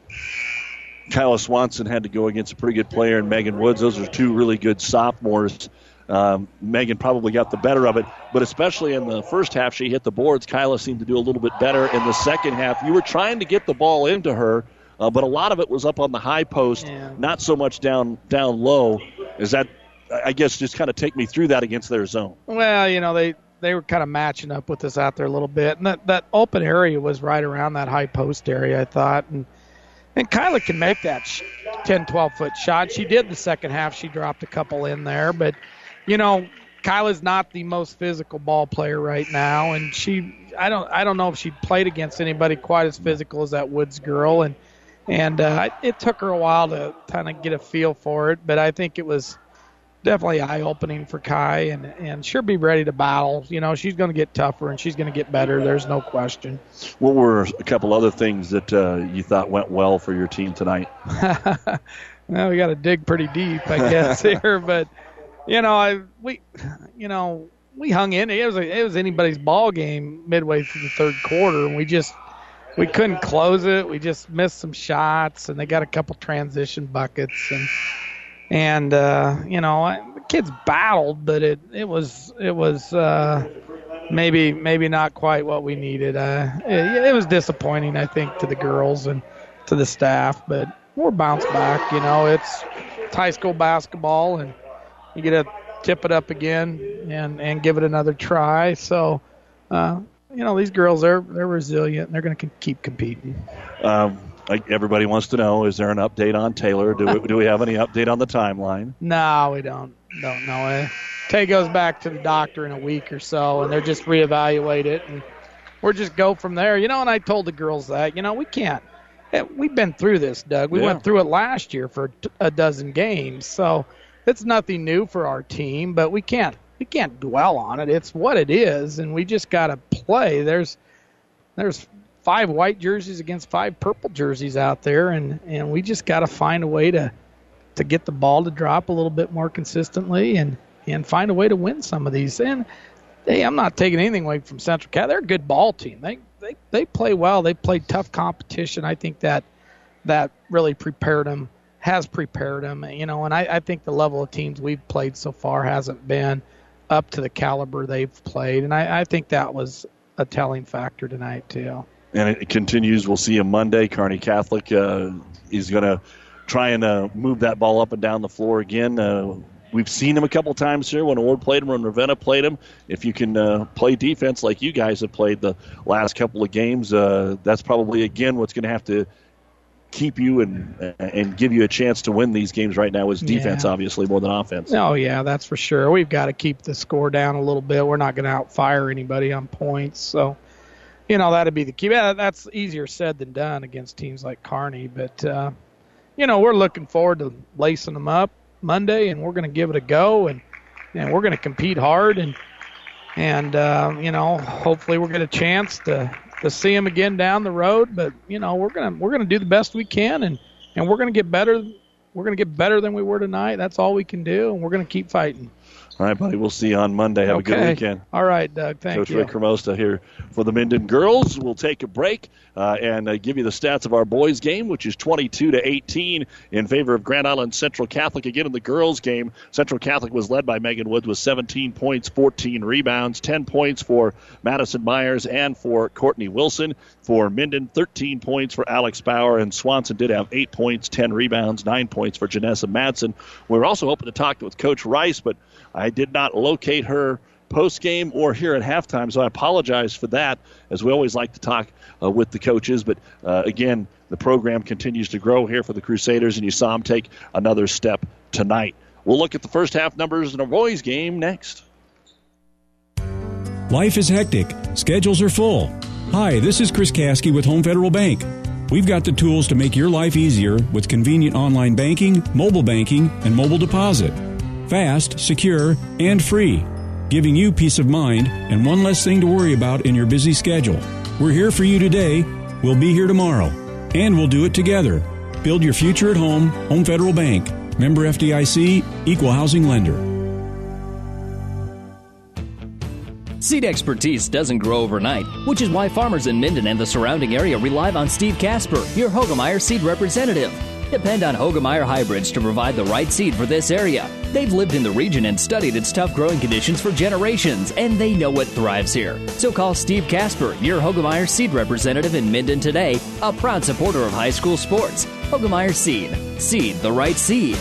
Kyla Swanson had to go against a pretty good player in Megan Woods. Those are two really good sophomores. Um, Megan probably got the better of it, but especially in the first half, she hit the boards. Kyla seemed to do a little bit better in the second half. You were trying to get the ball into her, uh, but a lot of it was up on the high post, Yeah. not so much down down low. Is that? I guess just kind of take me through that against their zone. Well, you know, they they were kind of matching up with us out there a little bit, and that that open area was right around that high post area, I thought, and and Kyla can make that sh- 10, 12 foot shot. She did the second half. She dropped a couple in there, but you know, Kyla's not the most physical ball player right now, and she I don't I don't know if she played against anybody quite as physical as that Woods girl, and and uh, it took her a while to kind of get a feel for it, but I think it was definitely eye opening for Kai, and and she'll be ready to battle. You know, she's going to get tougher and she's going to get better. There's no question. What were a couple other things that uh, you thought went well for your team tonight? well, we got to dig pretty deep, I guess here, but you know, I we, you know, we hung in. It was a, it was anybody's ball game midway through the third quarter, and we just we couldn't close it. We just missed some shots, and they got a couple transition buckets, and and uh, you know, I, the kids battled, but it it was it was. Uh, Maybe, maybe not quite what we needed. Uh, it, it was disappointing, I think, to the girls and to the staff, but we'll bounce back. You know, it's, it's high school basketball, and you get to tip it up again and and give it another try. So, uh, you know, these girls they're they're resilient and they're going to keep competing. Um, like everybody wants to know, is there an update on Taylor? Do we, do we have any update on the timeline? No, we don't don't know it. Tay goes back to the doctor in a week or so, and they're just reevaluate it, and we're just go from there. You know, and I told the girls that you know we can't. eh, We've been through this, Doug. We Yeah. went through it last year for a dozen games, so it's nothing new for our team. But we can't we can't dwell on it. It's what it is, and we just got to play. There's there's five white jerseys against five purple jerseys out there, and and we just got to find a way to to get the ball to drop a little bit more consistently and and find a way to win some of these. And hey, I'm not taking anything away from Central Cat. They're a good ball team. They they they play well. They play tough competition. I think that that really prepared them has prepared them. You know, and I, I think the level of teams we've played so far hasn't been up to the caliber they've played, and I, I think that was a telling factor tonight too. And it continues. We'll see him Monday. Kearney Catholic uh, is going to try and uh, move that ball up and down the floor again. Uh, we've seen him a couple times here when Ord played him, when Ravenna played him. If you can uh, play defense like you guys have played the last couple of games, uh, that's probably again what's going to have to keep you and and give you a chance to win these games right now is defense, Yeah. obviously more than offense. Oh yeah, that's for sure. We've got to keep the score down a little bit. We're not going to outfire anybody on points, so you know that'd be the key. Yeah, that's easier said than done against teams like Kearney, but uh, you know we're looking forward to lacing them up Monday, and we're going to give it a go, and and we're going to compete hard, and and uh, you know hopefully we'll get a chance to to see them again down the road. But you know we're gonna we're gonna do the best we can, and and we're gonna get better. We're gonna get better than we were tonight. That's all we can do, and we're gonna keep fighting. All right, buddy. We'll see you on Monday. Have a good weekend. All right, Doug. Thank Coach you. Rick Hermosa here for the Minden girls. We'll take a break uh, and uh, give you the stats of our boys game, which is 22 to 18 in favor of Grand Island Central Catholic. Again, in the girls game, Central Catholic was led by Megan Woods with 17 points, 14 rebounds, 10 points for Madison Myers and for Courtney Wilson. For Minden, 13 points for Alex Bauer, and Swanson did have 8 points, 10 rebounds, 9 points for Janessa Madsen. We were also hoping to talk with Coach Rice, but I did not locate her post game or here at halftime. So I apologize for that, as we always like to talk uh, with the coaches. But uh, again, the program continues to grow here for the Crusaders, and you saw them take another step tonight. We'll look at the first half numbers in our boys game next. Life is hectic. Schedules are full. Hi, this is Chris Kasky with Home Federal Bank. We've got the tools to make your life easier with convenient online banking, mobile banking, and mobile deposit. Fast, secure, and free, giving you peace of mind and one less thing to worry about in your busy schedule. We're here for you today. We'll be here tomorrow. And we'll do it together. Build your future at home, Home Federal Bank. Member FDIC, Equal Housing Lender. Seed expertise doesn't grow overnight, which is why farmers in Minden and the surrounding area rely on Steve Casper, your Hoegemeyer seed representative. Depend on Hoegemeyer hybrids to provide the right seed for this area. They've lived in the region and studied its tough growing conditions for generations, and they know what thrives here. So call Steve Casper, your Hoegemeyer seed representative in Minden today, a proud supporter of high school sports. Hoegemeyer Seed. Seed the right seed.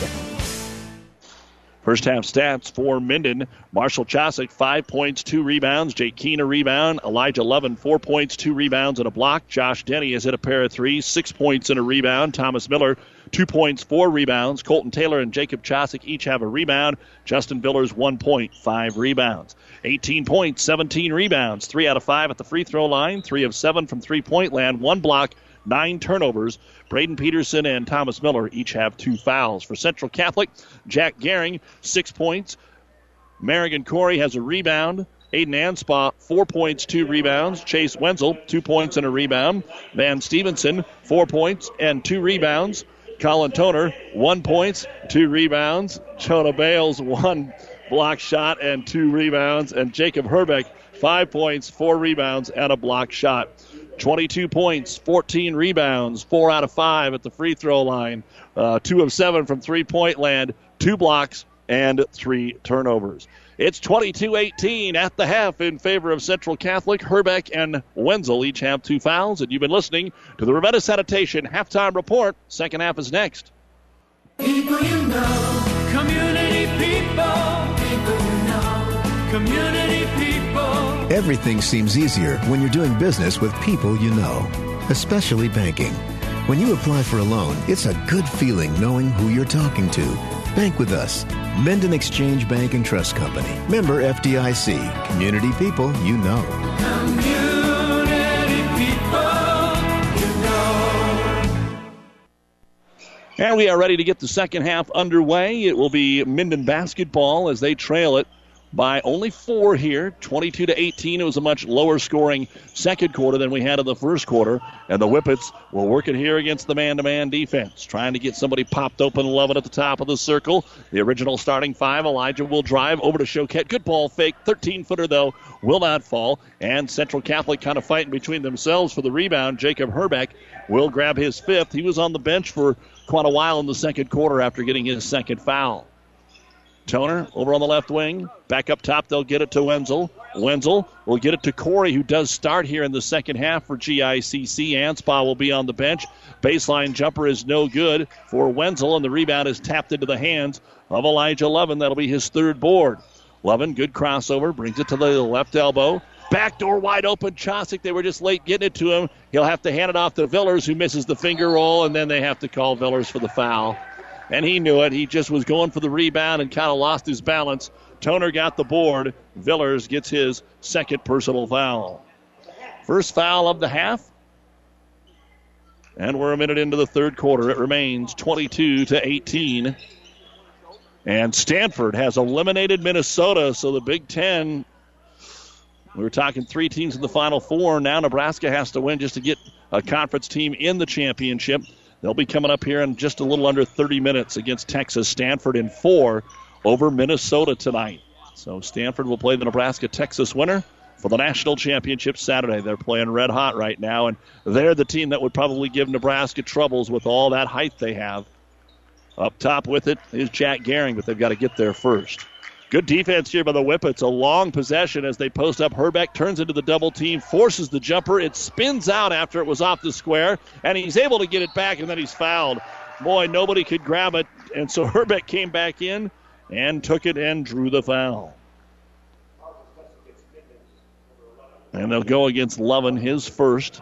First half stats for Minden. Marshall Chosick, five points, two rebounds. Jake Keene, a rebound. Elijah Levin, four points, two rebounds, and a block. Josh Denny has hit a pair of threes, six points and a rebound. Thomas Miller, two points, four rebounds. Colton Taylor and Jacob Chosick each have a rebound. Justin Villers, one point, five rebounds. 18 points, 17 rebounds, three out of five at the free throw line, three of seven from three point land, one block, nine turnovers. Braden Peterson and Thomas Miller each have two fouls. For Central Catholic, Jack Gehring, six points. Merrigan Corey has a rebound. Aiden Anspaugh, four points, two rebounds. Chase Wenzel, two points and a rebound. Van Stevenson, four points and two rebounds. Colin Toner, one points, two rebounds. Jonah Bales, one block shot and two rebounds. And Jacob Herbeck, five points, four rebounds, and a block shot. 22 points, 14 rebounds, four out of five at the free throw line, uh, two of seven from three point land, two blocks, and three turnovers. It's 22 18 at the half in favor of Central Catholic. Herbeck and Wenzel each have two fouls, and you've been listening to the Ravenna Sanitation halftime report. Second half is next. People you know, community people, people you know, community people. Everything seems easier when you're doing business with people you know, especially banking. When you apply for a loan, it's a good feeling knowing who you're talking to. Bank with us. Minden Exchange Bank and Trust Company. Member FDIC. Community people you know. Community people, you know. And we are ready to get the second half underway. It will be Minden basketball as they trail it by only four here, 22 to 18. It was a much lower scoring second quarter than we had in the first quarter. And the Whippets will work it here against the man to man defense, trying to get somebody popped open. Lovin at the top of the circle. The original starting five. Elijah will drive over to Choquette. Good ball fake. 13 footer, though, will not fall. And Central Catholic kind of fighting between themselves for the rebound. Jacob Herbeck will grab his fifth. He was on the bench for quite a while in the second quarter after getting his second foul. Toner over on the left wing. Back up top, they'll get it to Wenzel. Wenzel will get it to Corey, who does start here in the second half for GICC. Anspaugh will be on the bench. Baseline jumper is no good for Wenzel, and the rebound is tapped into the hands of Elijah Levin. That'll be his third board. Levin, good crossover, brings it to the left elbow. Backdoor wide open. Chosick, they were just late getting it to him. He'll have to hand it off to Villers, who misses the finger roll, and then they have to call Villers for the foul. And he knew it. He just was going for the rebound and kind of lost his balance. Toner got the board. Villers gets his second personal foul. First foul of the half. And we're a minute into the third quarter. It remains 22 to 18. And Stanford has eliminated Minnesota, so the Big Ten. We were talking three teams in the Final Four. Now Nebraska has to win just to get a conference team in the championship. They'll be coming up here in just a little under 30 minutes against Texas. Stanford in four over Minnesota tonight. So Stanford will play the Nebraska Texas winner for the national championship Saturday. They're playing red hot right now, and they're the team that would probably give Nebraska troubles with all that height they have. Up top with it is Jack Gehring, but they've got to get there first. Good defense here by the Whippets. A long possession as they post up. Herbeck turns into the double team, forces the jumper. It spins out after it was off the square, and he's able to get it back, and then he's fouled. Boy, nobody could grab it, and so Herbeck came back in and took it and drew the foul. And they'll go against Levin, his first.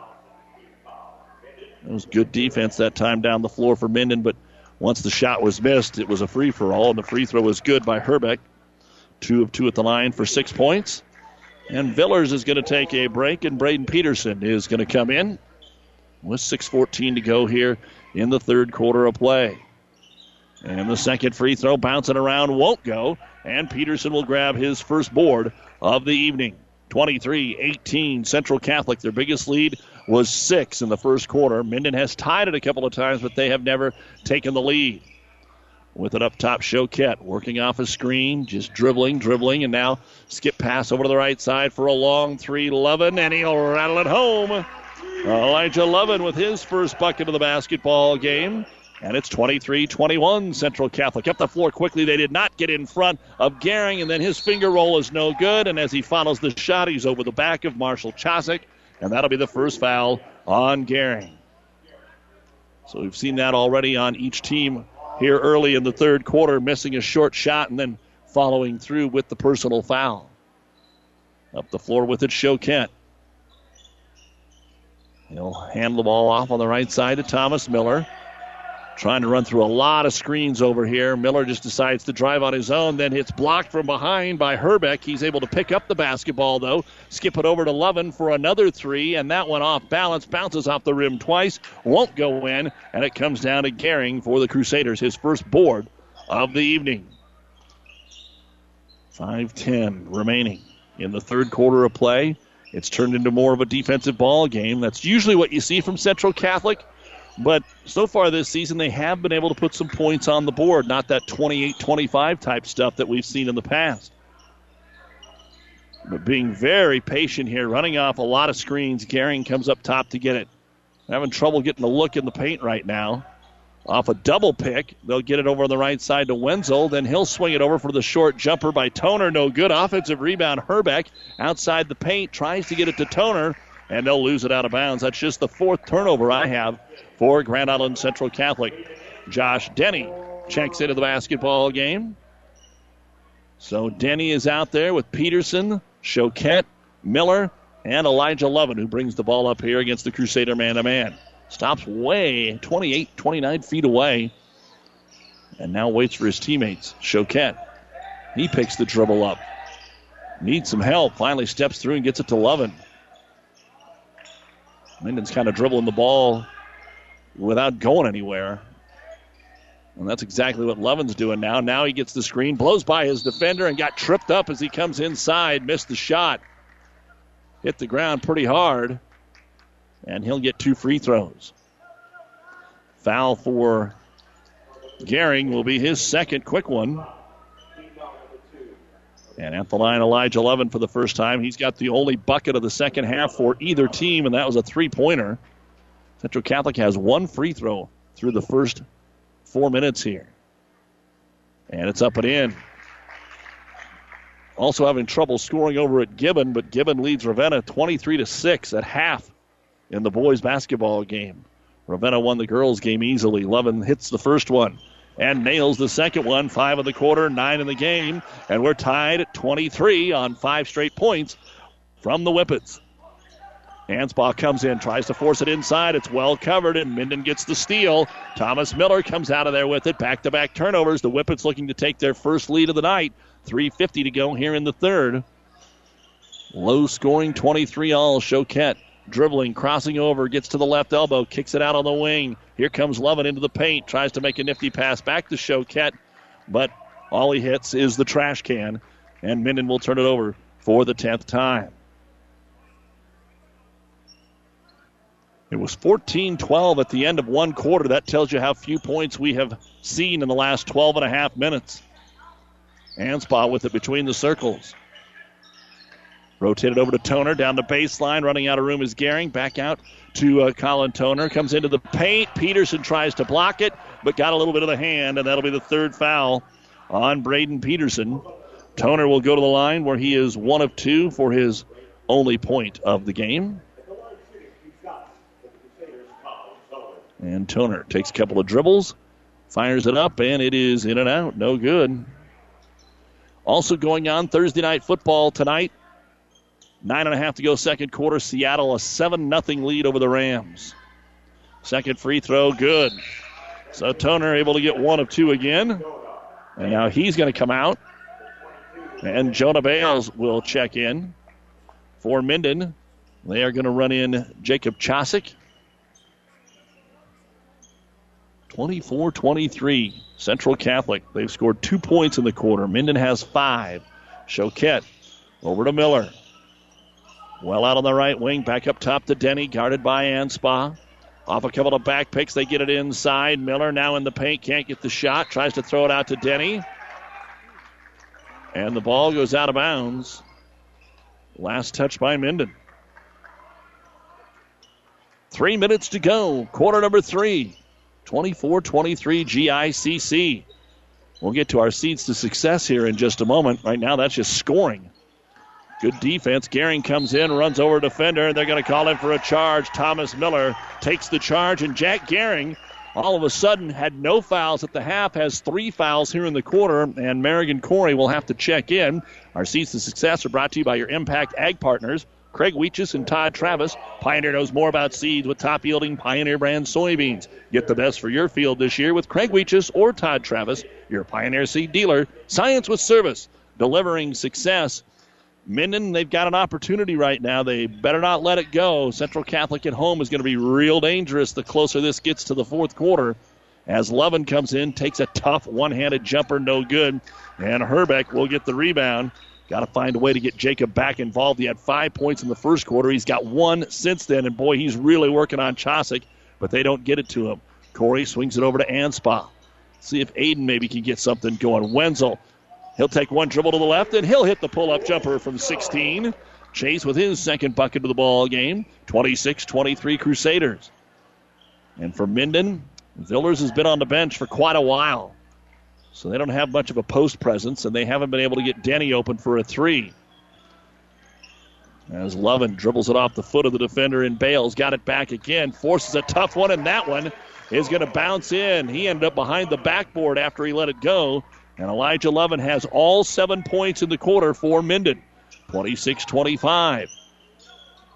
It was good defense that time down the floor for Minden, but once the shot was missed, it was a free for all, and the free throw was good by Herbeck. Two of two at the line for six points. And Villers is going to take a break, and Braden Peterson is going to come in with 6.14 to go here in the third quarter of play. And the second free throw bouncing around won't go, and Peterson will grab his first board of the evening. 23 18, Central Catholic. Their biggest lead was six in the first quarter. Minden has tied it a couple of times, but they have never taken the lead. With it up top, Choquette working off a screen, just dribbling, dribbling, and now skip pass over to the right side for a long three. Lovin, and he'll rattle it home. Elijah Lovin with his first bucket of the basketball game. And it's 23 21 Central Catholic. Up the floor quickly. They did not get in front of Gehring, and then his finger roll is no good. And as he follows the shot, he's over the back of Marshall Chosick, and that'll be the first foul on Gehring. So we've seen that already on each team here early in the third quarter, missing a short shot and then following through with the personal foul. Up the floor with it, Choquette. He'll hand the ball off on the right side to Thomas Miller. Trying to run through a lot of screens over here. Miller just decides to drive on his own, then hits blocked from behind by Herbeck. He's able to pick up the basketball, though. Skip it over to Levin for another three, and that one off balance, bounces off the rim twice, won't go in, and it comes down to Gehring for the Crusaders, his first board of the evening. 5 10 remaining in the third quarter of play. It's turned into more of a defensive ball game. That's usually what you see from Central Catholic. But so far this season, they have been able to put some points on the board, not that 28 25 type stuff that we've seen in the past. But being very patient here, running off a lot of screens. Gehring comes up top to get it. Having trouble getting a look in the paint right now. Off a double pick, they'll get it over on the right side to Wenzel. Then he'll swing it over for the short jumper by Toner. No good. Offensive rebound. Herbeck outside the paint tries to get it to Toner, and they'll lose it out of bounds. That's just the fourth turnover I have for Grand Island Central Catholic. Josh Denny checks into the basketball game. So Denny is out there with Peterson, Choquette, Miller, and Elijah Lovin, who brings the ball up here against the Crusader man to man. Stops way 28, 29 feet away. And now waits for his teammates. Choquette. He picks the dribble up. Needs some help. Finally steps through and gets it to Lovin. Minden's kind of dribbling the ball without going anywhere. And that's exactly what Levin's doing now. Now he gets the screen, blows by his defender, and got tripped up as he comes inside, missed the shot. Hit the ground pretty hard, and he'll get two free throws. Foul for Gehring will be his second quick one. And at the line, Elijah Levin for the first time. He's got the only bucket of the second half for either team, and that was a three pointer. Central Catholic has one free throw through the first four minutes here. And it's up and in. also having trouble scoring over at Gibbon, but Gibbon leads Ravenna 23 to 6 at half in the boys basketball game. Ravenna won the girls game easily. Lovin hits the first one and nails the second one. Five in the quarter, nine in the game, and we're tied at 23 on five straight points from the Whippets. Anspaugh comes in, tries to force it inside. It's well covered, and Minden gets the steal. Thomas Miller comes out of there with it. Back to back turnovers. The Whippets looking to take their first lead of the night. 3.50 to go here in the third. Low scoring 23 all. Choquette dribbling, crossing over, gets to the left elbow, kicks it out on the wing. Here comes Lovin into the paint, tries to make a nifty pass back to Choquette, but all he hits is the trash can, and Minden will turn it over for the 10th time. It was 14 12 at the end of one quarter. That tells you how few points we have seen in the last 12 and a half minutes. Anspaugh with it between the circles. Rotated over to Toner, down the baseline. Running out of room is Gehring. Back out to uh, Colin Toner. Comes into the paint. Peterson tries to block it, but got a little bit of the hand, and that'll be the third foul on Braden Peterson. Toner will go to the line where he is one of two for his only point of the game. And Toner takes a couple of dribbles, fires it up, and it is in and out. No good. Also going on Thursday night football tonight. Nine and a half to go, second quarter. Seattle a 7 0 lead over the Rams. Second free throw, good. So Toner able to get one of two again. And now he's going to come out. And Jonah Bales will check in for Minden. They are going to run in Jacob Chosick 24 23. Central Catholic. They've scored two points in the quarter. Minden has five. Choquette over to Miller. Well out on the right wing. Back up top to Denny, guarded by Anspaugh. Off a couple of back picks, they get it inside. Miller now in the paint, can't get the shot. Tries to throw it out to Denny. And the ball goes out of bounds. Last touch by Minden. Three minutes to go. Quarter number three. 24 23 GICC. We'll get to our seeds to success here in just a moment. Right now, that's just scoring. Good defense. Gehring comes in, runs over defender, and they're going to call him for a charge. Thomas Miller takes the charge, and Jack Gehring all of a sudden had no fouls at the half, has three fouls here in the quarter, and Merrigan Corey will have to check in. Our seeds to success are brought to you by your Impact Ag Partners. Craig Weeches and Todd Travis. Pioneer knows more about seeds with top yielding Pioneer brand soybeans. Get the best for your field this year with Craig Weeches or Todd Travis, your Pioneer seed dealer. Science with service, delivering success. Minden, they've got an opportunity right now. They better not let it go. Central Catholic at home is going to be real dangerous the closer this gets to the fourth quarter. As Lovin comes in, takes a tough one handed jumper, no good. And Herbeck will get the rebound. Got to find a way to get Jacob back involved. He had five points in the first quarter. He's got one since then, and boy, he's really working on Chosick, but they don't get it to him. Corey swings it over to Anspaugh. See if Aiden maybe can get something going. Wenzel, he'll take one dribble to the left, and he'll hit the pull up jumper from 16. Chase with his second bucket of the ball game. 26 23 Crusaders. And for Minden, Villers has been on the bench for quite a while. So they don't have much of a post presence, and they haven't been able to get Denny open for a three. As Lovin dribbles it off the foot of the defender and Bales got it back again, forces a tough one, and that one is going to bounce in. He ended up behind the backboard after he let it go. And Elijah Lovin has all seven points in the quarter for Minden. 26 25.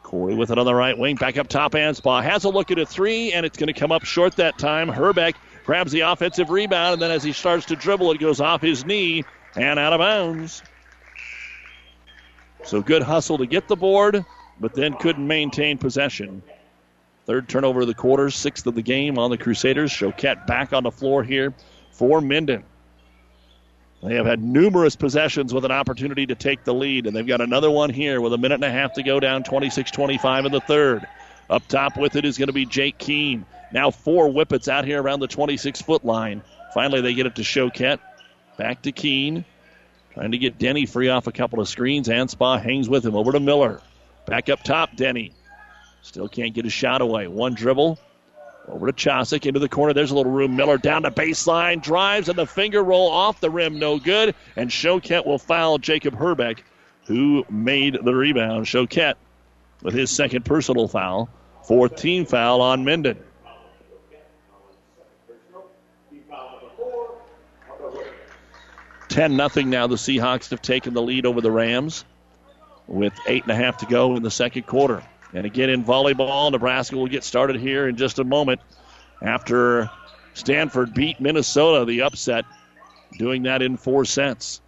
Corey with it on the right wing. Back up top, Anspaugh has a look at a three, and it's going to come up short that time. Herbeck grabs the offensive rebound, and then as he starts to dribble, it goes off his knee and out of bounds. So good hustle to get the board, but then couldn't maintain possession. Third turnover of the quarter, sixth of the game on the Crusaders. Choquette back on the floor here for Minden. They have had numerous possessions with an opportunity to take the lead, and they've got another one here with a minute and a half to go down 26 25 in the third. Up top with it is going to be Jake Keene. Now four Whippets out here around the 26 foot line. Finally, they get it to Choquette. Back to Keene. Trying to get Denny free off a couple of screens. Anspaugh hangs with him over to Miller. Back up top, Denny. Still can't get a shot away. One dribble. Over to Chosick into the corner. There's a little room. Miller down to baseline, drives, and the finger roll off the rim, no good. And Choquette will foul Jacob Herbeck, who made the rebound. Choquette with his second personal foul, fourth team foul on Minden. 10 nothing now. The Seahawks have taken the lead over the Rams with eight and a half to go in the second quarter. And again in volleyball, Nebraska will get started here in just a moment after Stanford beat Minnesota, the upset, doing that in four sets.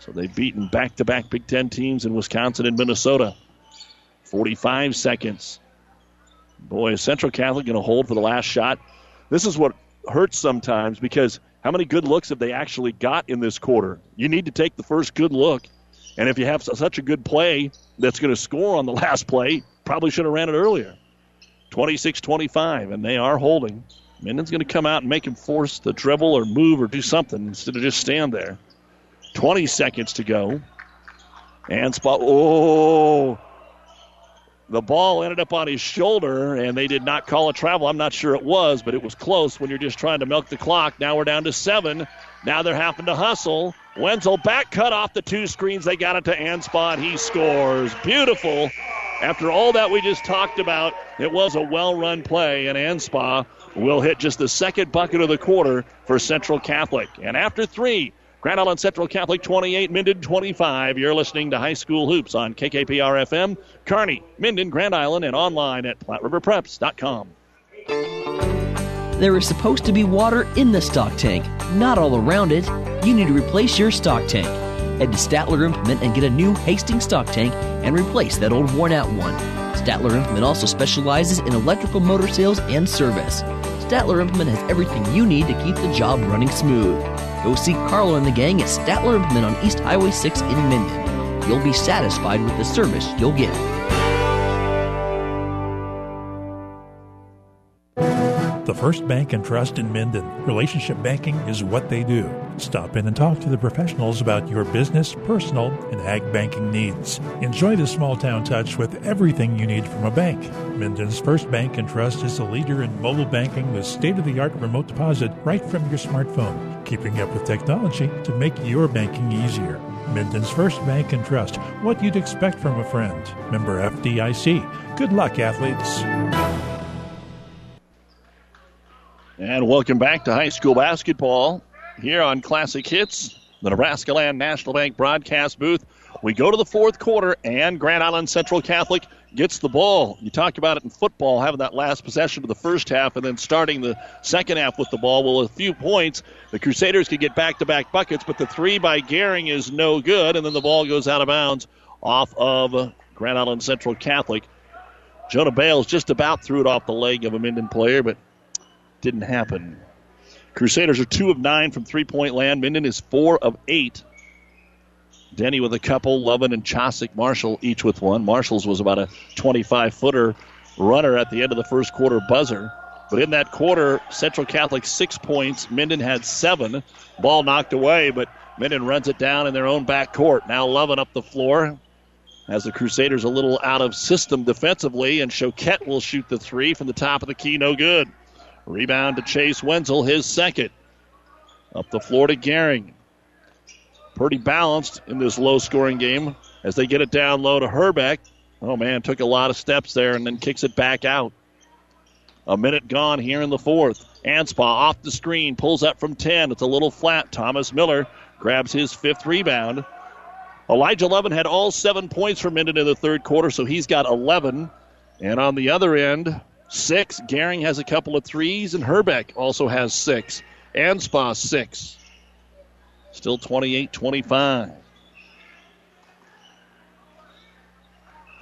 So they've beaten back to back Big Ten teams in Wisconsin and Minnesota. 45 seconds. Boy, Central Catholic going to hold for the last shot? This is what hurts sometimes because how many good looks have they actually got in this quarter? You need to take the first good look. And if you have such a good play that's going to score on the last play, probably should have ran it earlier. 26 25, and they are holding. Minden's going to come out and make him force the dribble or move or do something instead of just stand there. 20 seconds to go. Anspaugh. Oh, the ball ended up on his shoulder, and they did not call a travel. I'm not sure it was, but it was close when you're just trying to milk the clock. Now we're down to seven. Now they're having to hustle. Wenzel back cut off the two screens. They got it to Anspaugh. He scores. Beautiful. After all that we just talked about, it was a well run play, and Anspaugh will hit just the second bucket of the quarter for Central Catholic. And after three, Grand Island Central Catholic 28, Minden 25. You're listening to High School Hoops on KKPR FM, Kearney, Minden, Grand Island, and online at PlatteRiverPreps.com. There is supposed to be water in the stock tank, not all around it. You need to replace your stock tank. Head to Statler Implement and get a new Hastings stock tank and replace that old worn out one. Statler Implement also specializes in electrical motor sales and service. Statler Implement has everything you need to keep the job running smooth. Go see Carlo and the gang at Statler Implement on East Highway 6 in Minden. You'll be satisfied with the service you'll get. The First Bank and Trust in Minden. Relationship banking is what they do. Stop in and talk to the professionals about your business, personal, and ag banking needs. Enjoy the small town touch with everything you need from a bank. Minden's First Bank and Trust is a leader in mobile banking with state of the art remote deposit right from your smartphone, keeping up with technology to make your banking easier. Minden's First Bank and Trust, what you'd expect from a friend. Member FDIC. Good luck, athletes. And welcome back to high school basketball here on Classic Hits, the Nebraska Land National Bank broadcast booth. We go to the fourth quarter, and Grand Island Central Catholic gets the ball. You talk about it in football, having that last possession of the first half and then starting the second half with the ball. Well, a few points, the Crusaders could get back to back buckets, but the three by Gehring is no good, and then the ball goes out of bounds off of Grand Island Central Catholic. Jonah Bales just about threw it off the leg of a Minden player, but didn't happen. Crusaders are two of nine from three point land. Minden is four of eight. Denny with a couple, Lovin and Chosick Marshall each with one. Marshall's was about a 25 footer runner at the end of the first quarter buzzer. But in that quarter, Central Catholic six points. Minden had seven. Ball knocked away, but Minden runs it down in their own back court. Now Lovin up the floor. As the Crusaders a little out of system defensively, and Choquette will shoot the three from the top of the key, no good. Rebound to Chase Wenzel, his second. Up the floor to Gehring. Pretty balanced in this low scoring game as they get it down low to Herbeck. Oh man, took a lot of steps there and then kicks it back out. A minute gone here in the fourth. Anspaugh off the screen, pulls up from 10. It's a little flat. Thomas Miller grabs his fifth rebound. Elijah Lovin had all seven points for Minden in the third quarter, so he's got 11. And on the other end, six. Gehring has a couple of threes, and Herbeck also has six. Anspaugh, six. Still 28 25.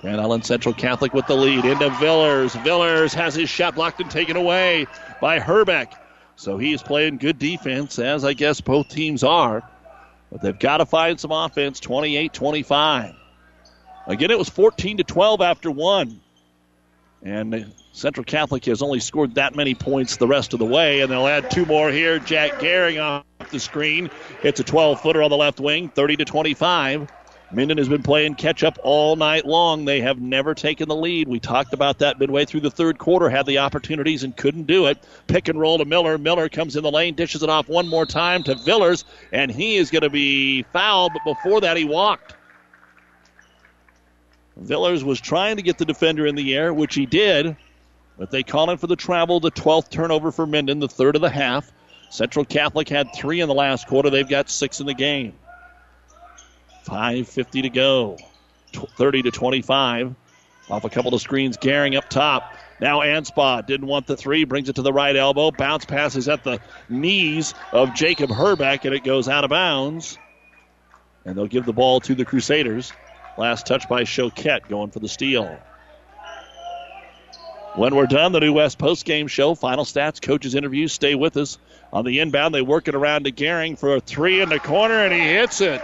Grand Island Central Catholic with the lead into Villers. Villers has his shot blocked and taken away by Herbeck. So he's playing good defense, as I guess both teams are. But they've got to find some offense 28 25. Again, it was 14 to 12 after one. And Central Catholic has only scored that many points the rest of the way, and they'll add two more here. Jack Gehring off the screen hits a 12 footer on the left wing, 30 to 25. Minden has been playing catch up all night long. They have never taken the lead. We talked about that midway through the third quarter, had the opportunities and couldn't do it. Pick and roll to Miller. Miller comes in the lane, dishes it off one more time to Villers, and he is going to be fouled, but before that, he walked. Villers was trying to get the defender in the air, which he did, but they call it for the travel, the 12th turnover for Minden, the third of the half. Central Catholic had three in the last quarter. They've got six in the game. 5.50 to go. 30 to 25. Off a couple of screens, Gehring up top. Now Anspaugh didn't want the three, brings it to the right elbow. Bounce passes at the knees of Jacob Herbeck, and it goes out of bounds. And they'll give the ball to the Crusaders. Last touch by Choquette going for the steal. When we're done, the New West post-game show, final stats, coaches' interviews. Stay with us. On the inbound, they work it around to Gehring for a three in the corner, and he hits it.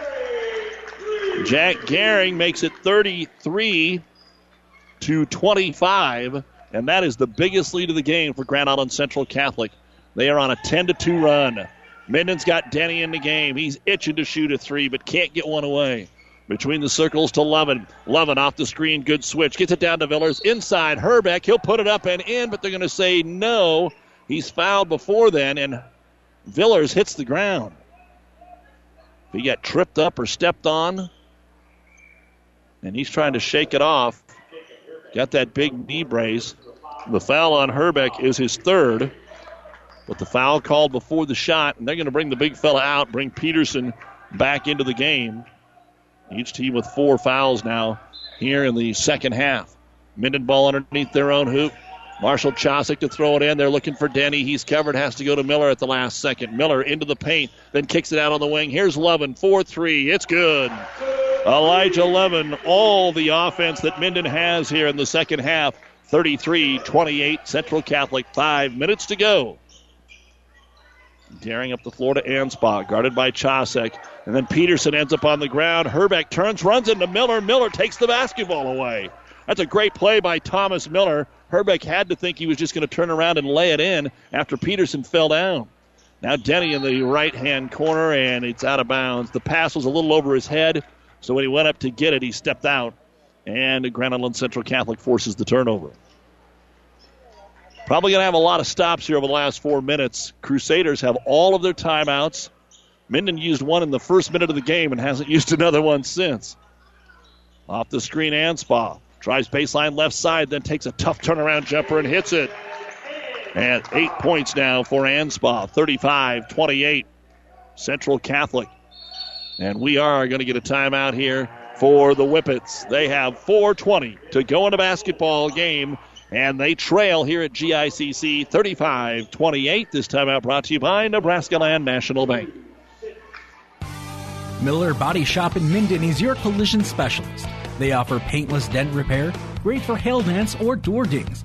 Jack Gehring makes it 33 to 25, and that is the biggest lead of the game for Grand Island Central Catholic. They are on a 10 to 2 run. Minden's got Denny in the game. He's itching to shoot a three, but can't get one away. Between the circles to Lovin. Lovin off the screen. Good switch. Gets it down to Villers. Inside Herbeck. He'll put it up and in, but they're going to say no. He's fouled before then, and Villers hits the ground. If he got tripped up or stepped on, and he's trying to shake it off. Got that big knee brace. The foul on Herbeck is his third, but the foul called before the shot, and they're going to bring the big fella out, bring Peterson back into the game. Each team with four fouls now here in the second half. Minden ball underneath their own hoop. Marshall Chosick to throw it in. They're looking for Denny. He's covered, has to go to Miller at the last second. Miller into the paint, then kicks it out on the wing. Here's Lovin, 4 3. It's good. Elijah Levin, all the offense that Minden has here in the second half. 33 28, Central Catholic, five minutes to go. Daring up the floor to Anspaugh, guarded by Chosick. And then Peterson ends up on the ground. Herbeck turns, runs into Miller. Miller takes the basketball away. That's a great play by Thomas Miller. Herbeck had to think he was just going to turn around and lay it in after Peterson fell down. Now Denny in the right hand corner, and it's out of bounds. The pass was a little over his head, so when he went up to get it, he stepped out. And Grand Island Central Catholic forces the turnover. Probably going to have a lot of stops here over the last four minutes. Crusaders have all of their timeouts. Minden used one in the first minute of the game and hasn't used another one since. Off the screen, Anspaugh. Tries baseline left side, then takes a tough turnaround jumper and hits it. And eight points now for Anspaugh, 35 28. Central Catholic. And we are going to get a timeout here for the Whippets. They have 4.20 to go in a basketball game, and they trail here at GICC 35 28. This timeout brought to you by Nebraska Land National Bank. Miller Body Shop in Minden is your collision specialist. They offer paintless dent repair, great for hail dents or door dings,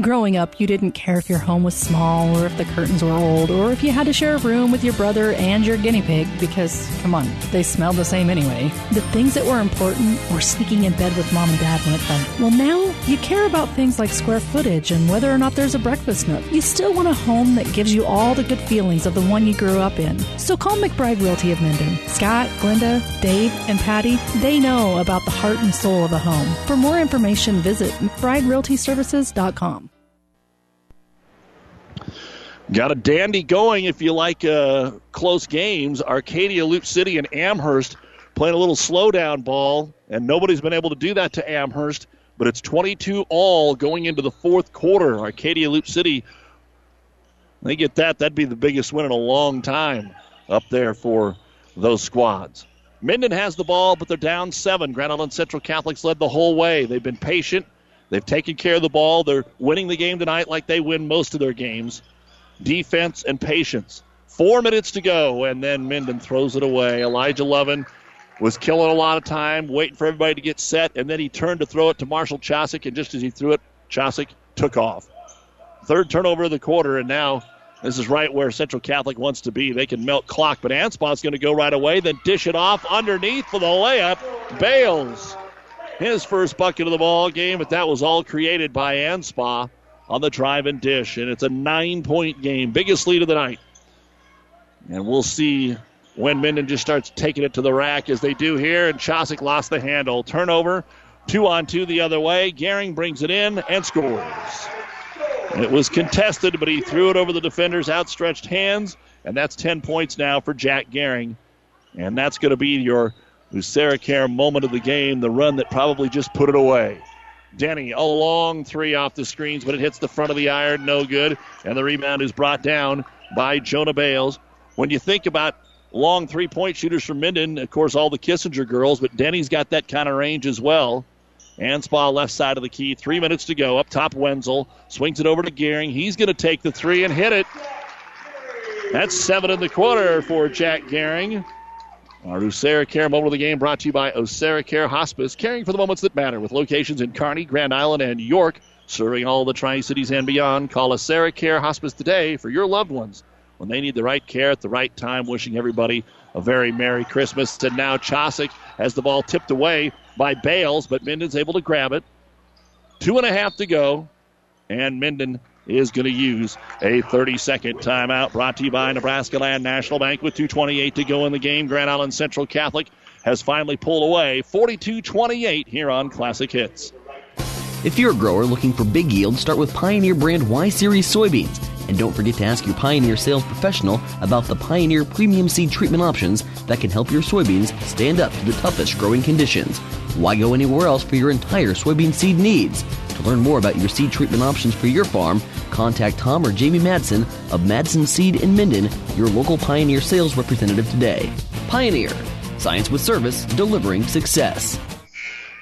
Growing up, you didn't care if your home was small or if the curtains were old or if you had to share a room with your brother and your guinea pig because, come on, they smelled the same anyway. The things that were important were sneaking in bed with mom and dad when it. Well, now you care about things like square footage and whether or not there's a breakfast nook. You still want a home that gives you all the good feelings of the one you grew up in. So call McBride Realty of Minden. Scott, Glenda, Dave, and Patty, they know about the heart and soul of a home. For more information, visit McBrideRealtyServices.com. Got a dandy going if you like uh, close games. Arcadia, Loop City, and Amherst playing a little slowdown ball, and nobody's been able to do that to Amherst. But it's 22 all going into the fourth quarter. Arcadia, Loop City, they get that. That'd be the biggest win in a long time up there for those squads. Minden has the ball, but they're down seven. Grand Island Central Catholics led the whole way. They've been patient. They've taken care of the ball. They're winning the game tonight like they win most of their games defense, and patience. Four minutes to go, and then Minden throws it away. Elijah Lovin was killing a lot of time, waiting for everybody to get set, and then he turned to throw it to Marshall Chosick, and just as he threw it, Chosick took off. Third turnover of the quarter, and now This is right where Central Catholic wants to be. They can melt clock, but Anspaugh's going to go right away, then dish it off underneath for the layup. Bales, his first bucket of the ball game, but that was all created by Anspaugh on the drive and dish, and it's a nine-point game, biggest lead of the night. And we'll see when Minden just starts taking it to the rack as they do here, and Chosick lost the handle. Turnover, two on two the other way. Gehring brings it in and scores. It was contested, but he threw it over the defender's outstretched hands, and that's 10 points now for Jack Gehring. And that's going to be your Lucera moment of the game, the run that probably just put it away. Denny, a long three off the screens, but it hits the front of the iron, no good. And the rebound is brought down by Jonah Bales. When you think about long three point shooters from Minden, of course, all the Kissinger girls, but Denny's got that kind of range as well. Anspaugh left side of the key. Three minutes to go. Up top, Wenzel swings it over to Gehring. He's going to take the three and hit it. That's seven in the quarter for Jack Gehring. Our AseraCare moment of the game brought to you by AseraCare Hospice, caring for the moments that matter with locations in Kearney, Grand Island, and York, serving all the Tri Cities and beyond. Call AseraCare Hospice today for your loved ones when they need the right care at the right time. Wishing everybody a very Merry Christmas. And now Chosick has the ball tipped away by Bales, but Minden's able to grab it. Two and a half to go, and Minden is going to use a 30 second timeout brought to you by Nebraska Land National Bank with 2.28 to go in the game. Grand Island Central Catholic has finally pulled away 42 28 here on Classic Hits. If you're a grower looking for big yield, start with Pioneer brand Y Series soybeans. And don't forget to ask your Pioneer sales professional about the Pioneer premium seed treatment options that can help your soybeans stand up to the toughest growing conditions. Why go anywhere else for your entire soybean seed needs? To learn more about your seed treatment options for your farm, contact Tom or Jamie Madsen of Madsen Seed in Minden, your local Pioneer sales representative today. Pioneer, science with service, delivering success.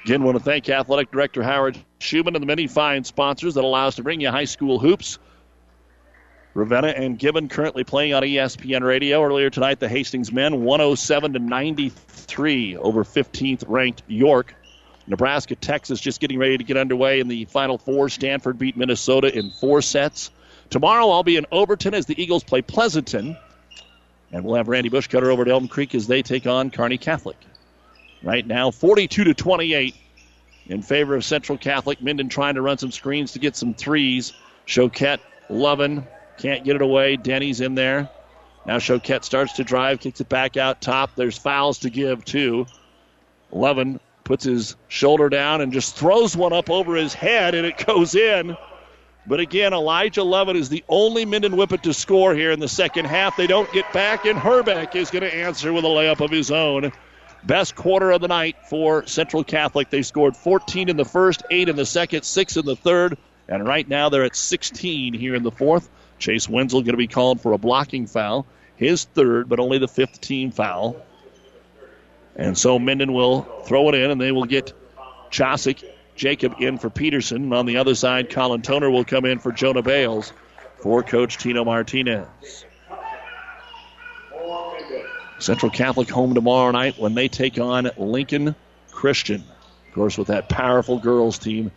Again, want to thank Athletic Director Howard Schumann and the many fine sponsors that allow us to bring you high school hoops. Ravenna and Gibbon currently playing on ESPN Radio. Earlier tonight, the Hastings men 107 to 93 over 15th ranked York. Nebraska, Texas just getting ready to get underway in the Final Four. Stanford beat Minnesota in four sets. Tomorrow I'll be in Overton as the Eagles play Pleasanton. And we'll have Randy Bushcutter over at Elm Creek as they take on Kearney Catholic. Right now, 42 to 28 in favor of Central Catholic. Minden trying to run some screens to get some threes. Choquette, Lovin, can't get it away. Denny's in there. Now Choquette starts to drive, kicks it back out top. There's fouls to give, too. Lovin puts his shoulder down and just throws one up over his head, and it goes in. But again, Elijah Lovett is the only Minden Whippet to score here in the second half. They don't get back, and Herbeck is going to answer with a layup of his own. Best quarter of the night for Central Catholic. They scored 14 in the first, 8 in the second, 6 in the third, and right now they're at 16 here in the fourth. Chase Wenzel going to be called for a blocking foul, his third, but only the fifth team foul. And so Minden will throw it in, and they will get Chosick, Jacob in for Peterson. On the other side, Colin Toner will come in for Jonah Bales for Coach Tino Martinez. Central Catholic home tomorrow night when they take on Lincoln Christian. Of course, with that powerful girls team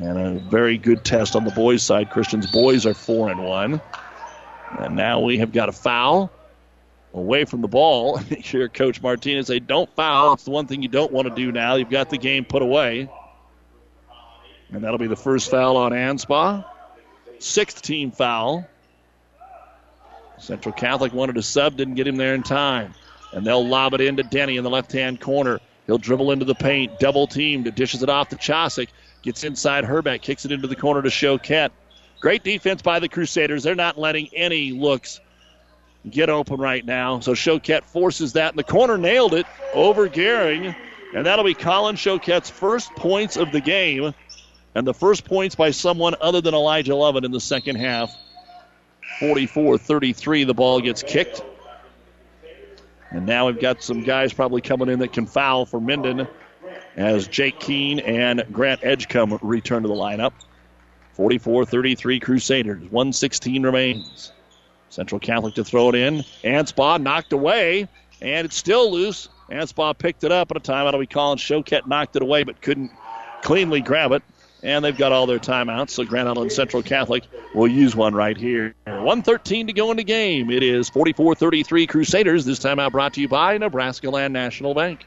and a very good test on the boys' side. Christian's boys are four and one. And now we have got a foul away from the ball. Here, Coach Martinez say, "Don't foul." It's the one thing you don't want to do now. You've got the game put away, and that'll be the first foul on Anspaugh. Sixth team foul. Central Catholic wanted to sub, didn't get him there in time, and they'll lob it into Denny in the left-hand corner. He'll dribble into the paint, double teamed, dishes it off to Chosick. Gets inside Herbeck, kicks it into the corner to Choquette. Great defense by the Crusaders. They're not letting any looks get open right now. So Choquette forces that in the corner, nailed it over Gehring. And that'll be Colin Choquette's first points of the game. And the first points by someone other than Elijah Lovin in the second half. 44 33, the ball gets kicked. And now we've got some guys probably coming in that can foul for Minden as Jake Keene and Grant Edgecombe return to the lineup. 44 33 Crusaders. 116 remains. Central Catholic to throw it in. Anspaugh knocked away, and it's still loose. Anspaugh picked it up at a timeout. We call it Choquette knocked it away, but couldn't cleanly grab it. and they've got all their timeouts. So Grand Island Central Catholic will use one right here. 113 to go in the game. It is 44-33 Crusaders. This timeout brought to you by Nebraska Land National Bank.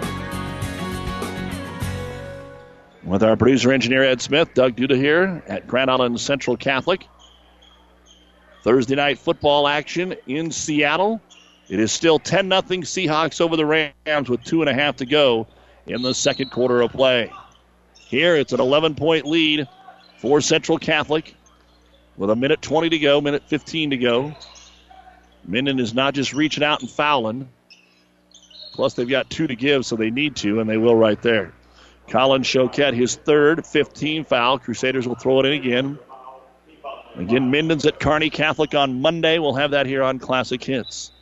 With our producer engineer Ed Smith, Doug Duda here at Grand Island Central Catholic. Thursday night football action in Seattle. It is still 10 0 Seahawks over the Rams with two and a half to go in the second quarter of play. Here it's an 11 point lead for Central Catholic with a minute 20 to go, minute 15 to go. Minden is not just reaching out and fouling. Plus, they've got two to give, so they need to, and they will right there. Colin Choquette, his third 15 foul. Crusaders will throw it in again. Again, Minden's at Kearney Catholic on Monday. We'll have that here on Classic Hits.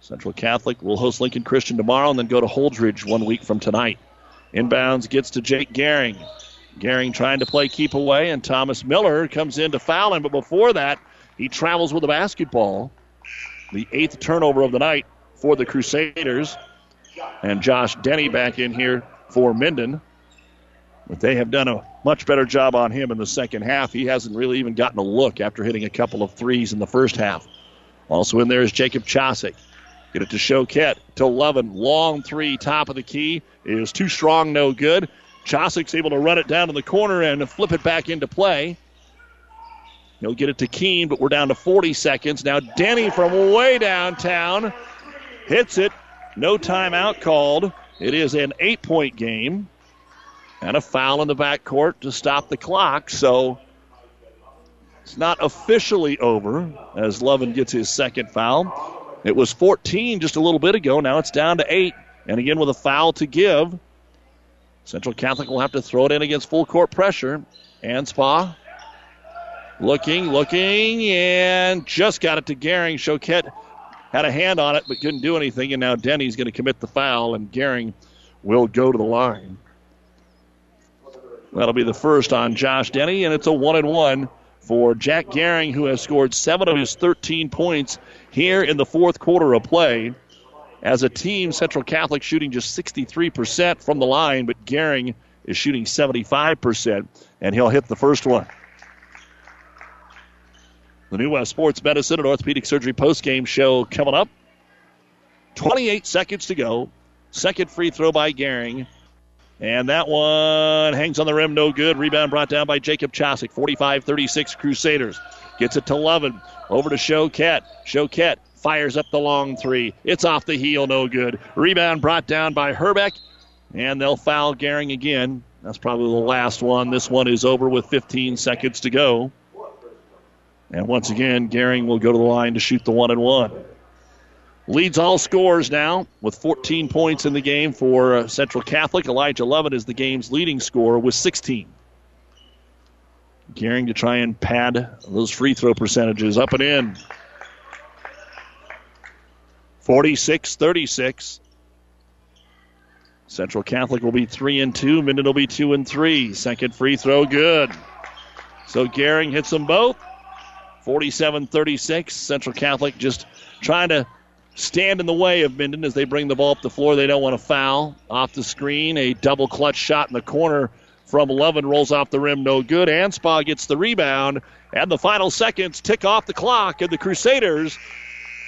Central Catholic will host Lincoln Christian tomorrow and then go to Holdrege one week from tonight. Inbounds gets to Jake Gehring. Gehring trying to play keep away, and Thomas Miller comes in to foul him. But before that, he travels with the basketball. The eighth turnover of the night for the Crusaders. And Josh Denny back in here for Minden. But they have done a much better job on him in the second half. He hasn't really even gotten a look after hitting a couple of threes in the first half. Also in there is Jacob Chosick. Get it to Choquette to Lovin. Long three, top of the key. Is too strong, no good. Chosick's able to run it down in the corner and flip it back into play. He'll get it to Keene, but we're down to 40 seconds. Now Denny from way downtown hits it. No timeout called. It is an eight point game. And a foul in the backcourt to stop the clock. So it's not officially over as Lovin gets his second foul. It was 14 just a little bit ago. Now it's down to eight. And again, with a foul to give, Central Catholic will have to throw it in against full court pressure. Anspaugh looking, looking, and just got it to Gehring. Choquette had a hand on it but couldn't do anything. And now Denny's going to commit the foul, and Gehring will go to the line. That'll be the first on Josh Denny, and it's a one and one for Jack Gehring, who has scored seven of his 13 points here in the fourth quarter of play. As a team, Central Catholic shooting just 63% from the line, but Gehring is shooting 75%, and he'll hit the first one. The New West Sports Medicine and Orthopedic Surgery postgame show coming up. 28 seconds to go. Second free throw by Gehring. And that one hangs on the rim, no good. Rebound brought down by Jacob Chosick. 45 36 Crusaders. Gets it to Lovin. Over to Choquette. Choquette fires up the long three. It's off the heel, no good. Rebound brought down by Herbeck. And they'll foul Gehring again. That's probably the last one. This one is over with 15 seconds to go. And once again, Gehring will go to the line to shoot the one and one. Leads all scores now with 14 points in the game for uh, Central Catholic. Elijah Lovin is the game's leading scorer with 16. Gehring to try and pad those free throw percentages up and in. 46 36. Central Catholic will be 3 and 2. Minden will be 2 and 3. Second free throw, good. So Gehring hits them both. 47 36. Central Catholic just trying to stand in the way of Minden as they bring the ball up the floor. They don't want to foul. Off the screen, a double clutch shot in the corner from Lovin rolls off the rim, no good. Anspaugh gets the rebound, and the final seconds tick off the clock, and the Crusaders,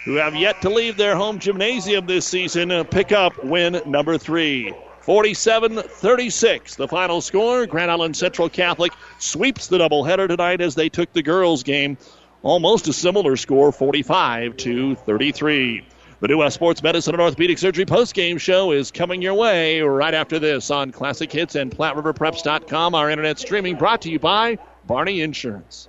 who have yet to leave their home gymnasium this season, uh, pick up win number three. 47 36, the final score. Grand Island Central Catholic sweeps the doubleheader tonight as they took the girls' game. Almost a similar score, 45 to 33. The New West Sports Medicine and Orthopedic Surgery postgame show is coming your way right after this on Classic Hits and PlatteRiverPreps.com. Our internet streaming brought to you by Barney Insurance.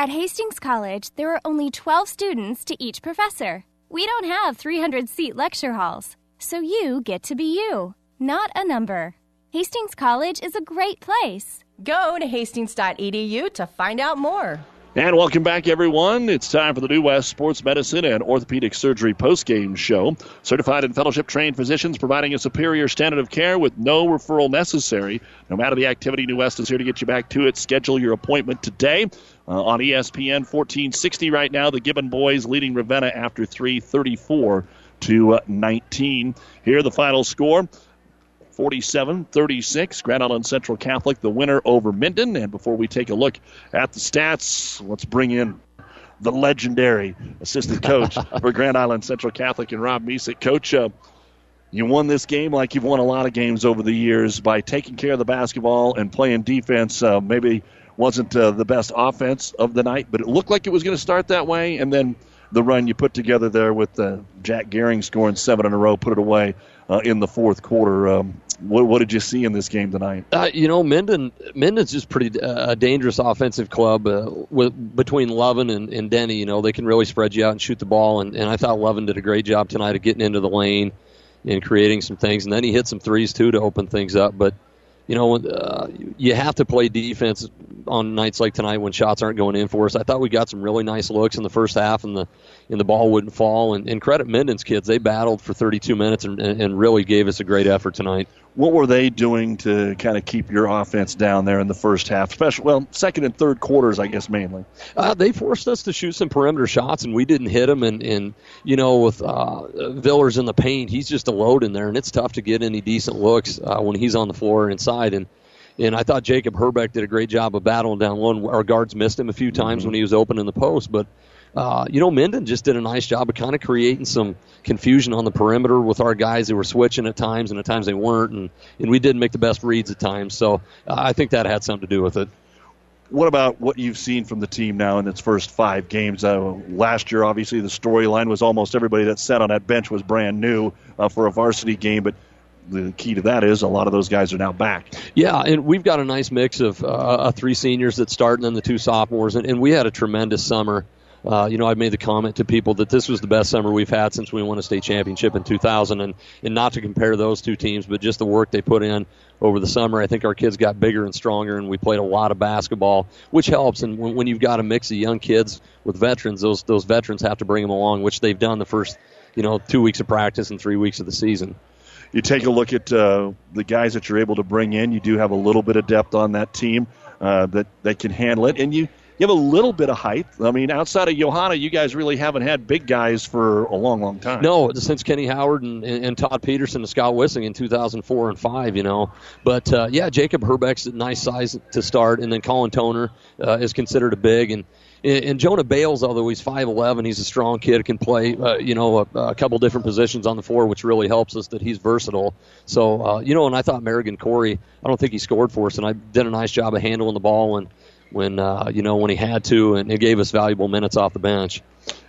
At Hastings College, there are only 12 students to each professor. We don't have 300 seat lecture halls, so you get to be you, not a number. Hastings College is a great place. Go to hastings.edu to find out more. And welcome back, everyone. It's time for the New West Sports Medicine and Orthopedic Surgery postgame show. Certified and fellowship trained physicians providing a superior standard of care with no referral necessary. No matter the activity, New West is here to get you back to it. Schedule your appointment today uh, on ESPN 1460 right now. The Gibbon boys leading Ravenna after 334 to uh, 19. Here, the final score. 47 36. Grand Island Central Catholic, the winner over Minden. And before we take a look at the stats, let's bring in the legendary assistant coach for Grand Island Central Catholic and Rob Misick. Coach, uh, you won this game like you've won a lot of games over the years by taking care of the basketball and playing defense. Uh, maybe wasn't uh, the best offense of the night, but it looked like it was going to start that way. And then the run you put together there with uh, Jack Gehring scoring seven in a row, put it away uh, in the fourth quarter. Um, what, what, did you see in this game tonight? Uh, you know, Minden Minden's just pretty uh, a dangerous offensive club uh, with between Lovin and, and, Denny. You know, they can really spread you out and shoot the ball. And, and I thought Lovin did a great job tonight of getting into the lane and creating some things. And then he hit some threes too to open things up. But you know, uh, you have to play defense on nights like tonight when shots aren't going in for us. I thought we got some really nice looks in the first half, and the and the ball wouldn't fall. And, and credit Minden's kids; they battled for 32 minutes and, and really gave us a great effort tonight. What were they doing to kind of keep your offense down there in the first half, especially well, second and third quarters, I guess mainly? Uh, they forced us to shoot some perimeter shots, and we didn't hit them. And, and you know, with uh, Villers in the paint, he's just a load in there, and it's tough to get any decent looks uh, when he's on the floor inside. And and I thought Jacob Herbeck did a great job of battling down one. Our guards missed him a few times mm-hmm. when he was open in the post, but uh, you know, Minden just did a nice job of kind of creating some confusion on the perimeter with our guys who were switching at times and at times they weren't, and, and we didn't make the best reads at times. So uh, I think that had something to do with it. What about what you've seen from the team now in its first five games? Uh, last year, obviously, the storyline was almost everybody that sat on that bench was brand new uh, for a varsity game, but the key to that is a lot of those guys are now back. Yeah, and we've got a nice mix of uh, three seniors that start and then the two sophomores, and, and we had a tremendous summer uh, you know, I've made the comment to people that this was the best summer we've had since we won a state championship in 2000, and and not to compare those two teams, but just the work they put in over the summer. I think our kids got bigger and stronger, and we played a lot of basketball, which helps. And when, when you've got a mix of young kids with veterans, those those veterans have to bring them along, which they've done the first, you know, two weeks of practice and three weeks of the season you take a look at uh, the guys that you're able to bring in. You do have a little bit of depth on that team uh, that that can handle it, and you you have a little bit of height. I mean, outside of Johanna, you guys really haven't had big guys for a long, long time. No, since Kenny Howard and, and Todd Peterson and Scott Wissing in 2004 and five, you know. But uh, yeah, Jacob Herbeck's a nice size to start, and then Colin Toner uh, is considered a big, and And, and Jonah Bales, although he's 5'11", he's a strong kid, can play, uh, you know, a, a couple different positions on the floor, which really helps us that he's versatile. So, uh, you know, and I thought Merrigan Corey, I don't think he scored for us, and I did a nice job of handling the ball when, when uh, you know, when he had to, and he gave us valuable minutes off the bench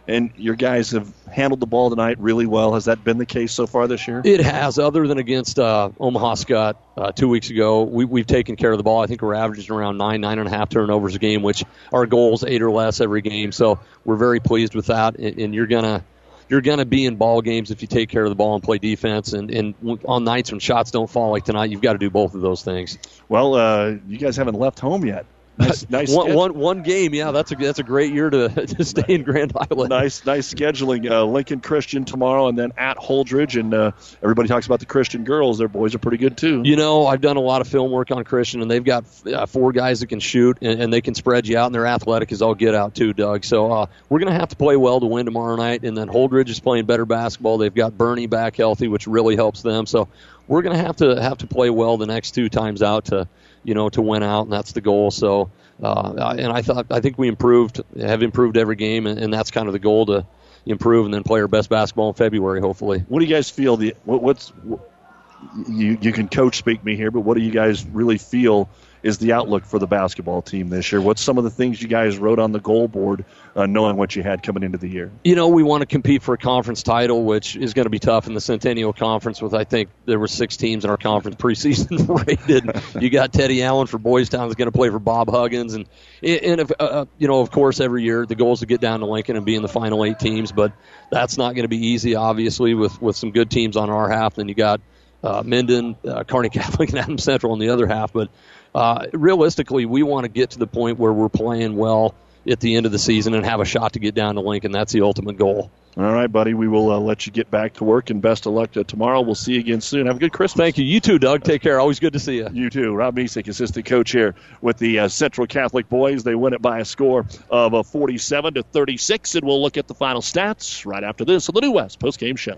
and your guys have handled the ball tonight really well. Has that been the case so far this year? It has, other than against uh, Omaha Skutt uh, two weeks ago. We, we've taken care of the ball. I think we're averaging around nine, nine and a half turnovers a game, which our goal is eight or less every game. So we're very pleased with that. And, and you're gonna you're gonna be in ball games if you take care of the ball and play defense. And, and on nights when shots don't fall like tonight, you've got to do both of those things. Well, uh, you guys haven't left home yet. Nice, nice one, one, one game. Yeah, that's a that's a great year to, to stay in Grand Island. Nice, nice scheduling. Uh, Lincoln Christian tomorrow, and then at Holdrege, And uh, everybody talks about the Christian girls. Their boys are pretty good too. You know, I've done a lot of film work on Christian, and they've got uh, four guys that can shoot, and, and, they can spread you out, and they're athletic as all get out too, Doug. So uh, we're going to have to play well to win tomorrow night. And then Holdrege is playing better basketball. They've got Bernie back healthy, which really helps them. So we're going to have to have to play well the next two times out to you know to win out, and that's the goal. So uh, and I thought I think we improved, have improved every game, and, and, that's kind of the goal to improve and then play our best basketball in February, hopefully. What do you guys feel? The what, what's what, you you can coach speak me here, but what do you guys really feel is the outlook for the basketball team this year? What's some of the things you guys wrote on the goal board, uh, knowing what you had coming into the year? You know, we want to compete for a conference title, which is going to be tough in the Centennial Conference. With I think there were six teams in our conference preseason rated. you got Teddy Allen for Boys Town is going to play for Bob Huggins, and and if, uh, uh, you know, of course, every year the goal is to get down to Lincoln and be in the final eight teams, but that's not going to be easy. Obviously, with with some good teams on our half, then you got. Uh, Minden, uh, Kearney Catholic, and Adam Central on the other half. But uh, realistically, we want to get to the point where we're playing well at the end of the season and have a shot to get down to Lincoln. That's the ultimate goal. All right, buddy. We will uh, let you get back to work and best of luck tomorrow. We'll see you again soon. Have a good Christmas. Thank you. You too, Doug. Take care. Always good to see you. You too. Rob Misek, assistant coach here with the uh, Central Catholic boys. They win it by a score of uh, 47 to 36, and we'll look at the final stats right after this on the New West postgame show.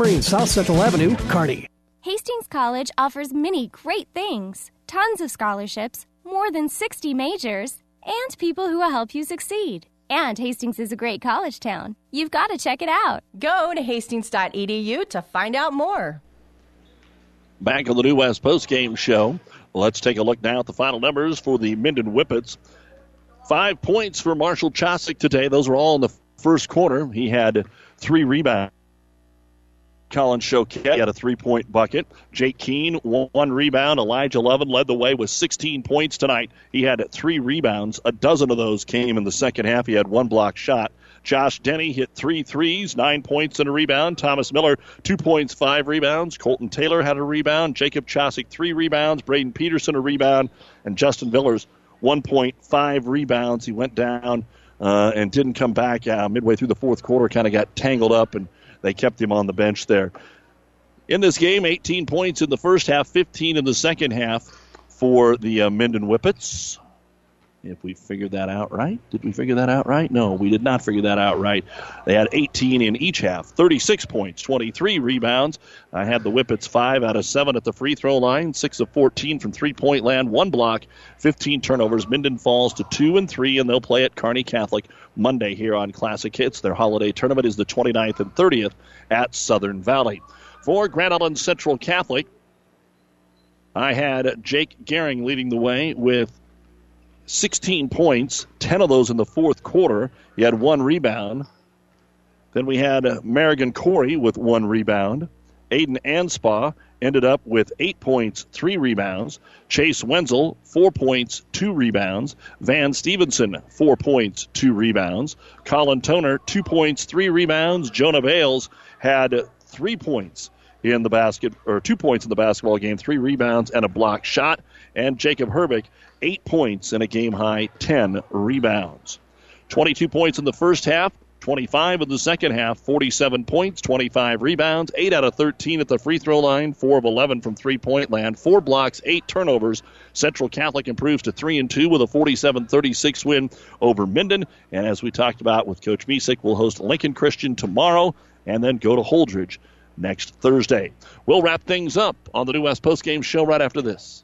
Marine, South Central Avenue, Kearney. Hastings College offers many great things tons of scholarships, more than 60 majors, and people who will help you succeed. And Hastings is a great college town. You've got to check it out. Go to hastings.edu to find out more. Back on the New West Post Game Show, let's take a look now at the final numbers for the Minden Whippets. Five points for Marshall Chosick today. Those were all in the first quarter. He had three rebounds. Colin Choquette had a three point bucket. Jake Keene, one rebound. Elijah Levin led the way with 16 points tonight. He had three rebounds. A dozen of those came in the second half. He had one block shot. Josh Denny hit three threes, nine points and a rebound. Thomas Miller, two points, five rebounds. Colton Taylor had a rebound. Jacob Chosick, three rebounds. Braden Peterson, a rebound. And Justin Villers, 1.5 rebounds. He went down uh, and didn't come back uh, midway through the fourth quarter, kind of got tangled up and they kept him on the bench there. In this game, 18 points in the first half, 15 in the second half for the uh, Minden Whippets. if we figured that out right. Did we figure that out right? No, we did not figure that out right. They had 18 in each half, 36 points, 23 rebounds. I had the Whippets 5 out of 7 at the free throw line, 6 of 14 from three point land, 1 block, 15 turnovers. Minden falls to 2 and 3, and they'll play at Kearney Catholic Monday here on Classic Hits. Their holiday tournament is the 29th and 30th at Southern Valley. For Grand Island Central Catholic, I had Jake Gehring leading the way with 16 points, 10 of those in the fourth quarter. He had one rebound. Then we had Merrigan Corey with one rebound. Aiden Anspaugh ended up with eight points, three rebounds. Chase Wenzel, four points, two rebounds. Van Stevenson, four points, two rebounds. Colin Toner, two points, three rebounds. Jonah Bales had three points in the basket, or two points in the basketball game, three rebounds and a block shot. And Jacob Herbeck, eight points in a game high 10 rebounds. 22 points in the first half, 25 in the second half, 47 points, 25 rebounds, 8 out of 13 at the free throw line, 4 of 11 from three point land, 4 blocks, 8 turnovers. Central Catholic improves to 3 and 2 with a 47 36 win over Minden. And as we talked about with Coach Misek, we'll host Lincoln Christian tomorrow and then go to Holdrege next Thursday. We'll wrap things up on the New West Postgame Show right after this.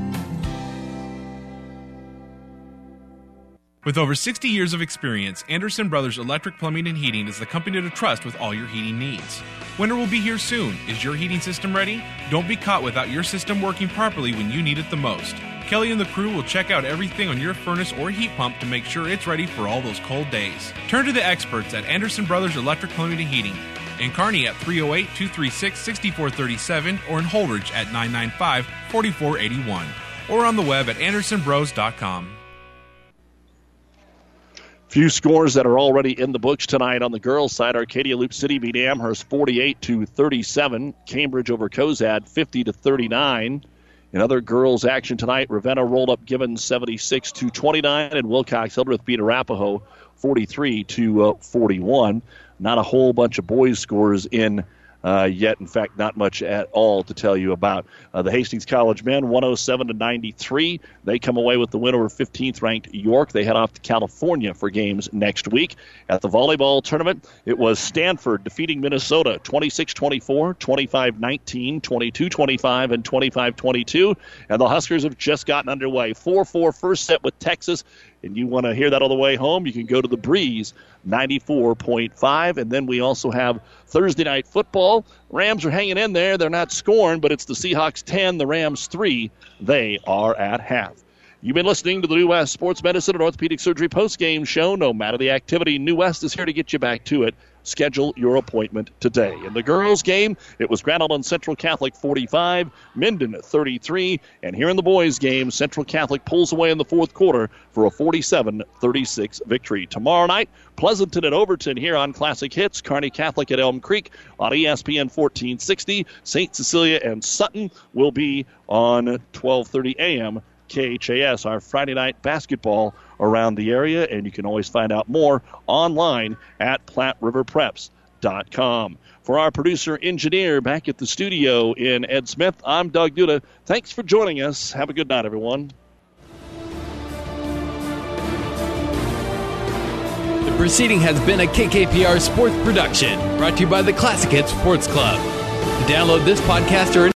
With over 60 years of experience, Anderson Brothers Electric Plumbing and Heating is the company to trust with all your heating needs. Winter will be here soon. Is your heating system ready? Don't be caught without your system working properly when you need it the most. Kelly and the crew will check out everything on your furnace or heat pump to make sure it's ready for all those cold days. Turn to the experts at Anderson Brothers Electric Plumbing and Heating. In Kearney at 308 236 6437 or in Holdrege at 995 4481 or on the web at andersonbros.com. Few scores that are already in the books tonight on the girls' side. Arcadia Loop City beat Amherst 48 to 37. Cambridge over Cozad 50 to 39. In other girls' action tonight, Ravenna rolled up Gibbon 76 to 29, and Wilcox Hildreth beat Arapahoe 43 to uh, 41. Not a whole bunch of boys' scores in uh, yet. In fact, not much at all to tell you about. Uh, the Hastings College men, 107 to 93. They come away with the win over 15th ranked York. They head off to California for games next week. At the volleyball tournament, it was Stanford defeating Minnesota 26 24, 25 19, 22 25, and 25 22. And the Huskers have just gotten underway. 4 4 first set with Texas and you want to hear that all the way home, you can go to the Breeze 94.5. And then we also have Thursday night football. Rams are hanging in there. They're not scoring, but it's the Seahawks 10, the Rams 3. They are at half. You've been listening to the New West Sports Medicine and Orthopedic Surgery post-game show. No matter the activity, New West is here to get you back to it. Schedule your appointment today. In the girls' game, it was Grand Island Central Catholic 45, Minden 33, and here in the boys' game, Central Catholic pulls away in the fourth quarter for a 47-36 victory. Tomorrow night, Pleasanton and Overton here on Classic Hits, Kearney Catholic at Elm Creek on ESPN 1460. St. Cecilia and Sutton will be on 12:30 a.m. KHAS, our Friday night basketball around the area, and you can always find out more online at PlatteRiverPreps.com. For our producer engineer back at the studio in Ed Smith, I'm Doug Duda. Thanks for joining us. Have a good night, everyone. The proceeding has been a KKPR sports production brought to you by the Classic Hits Sports Club. To download this podcast or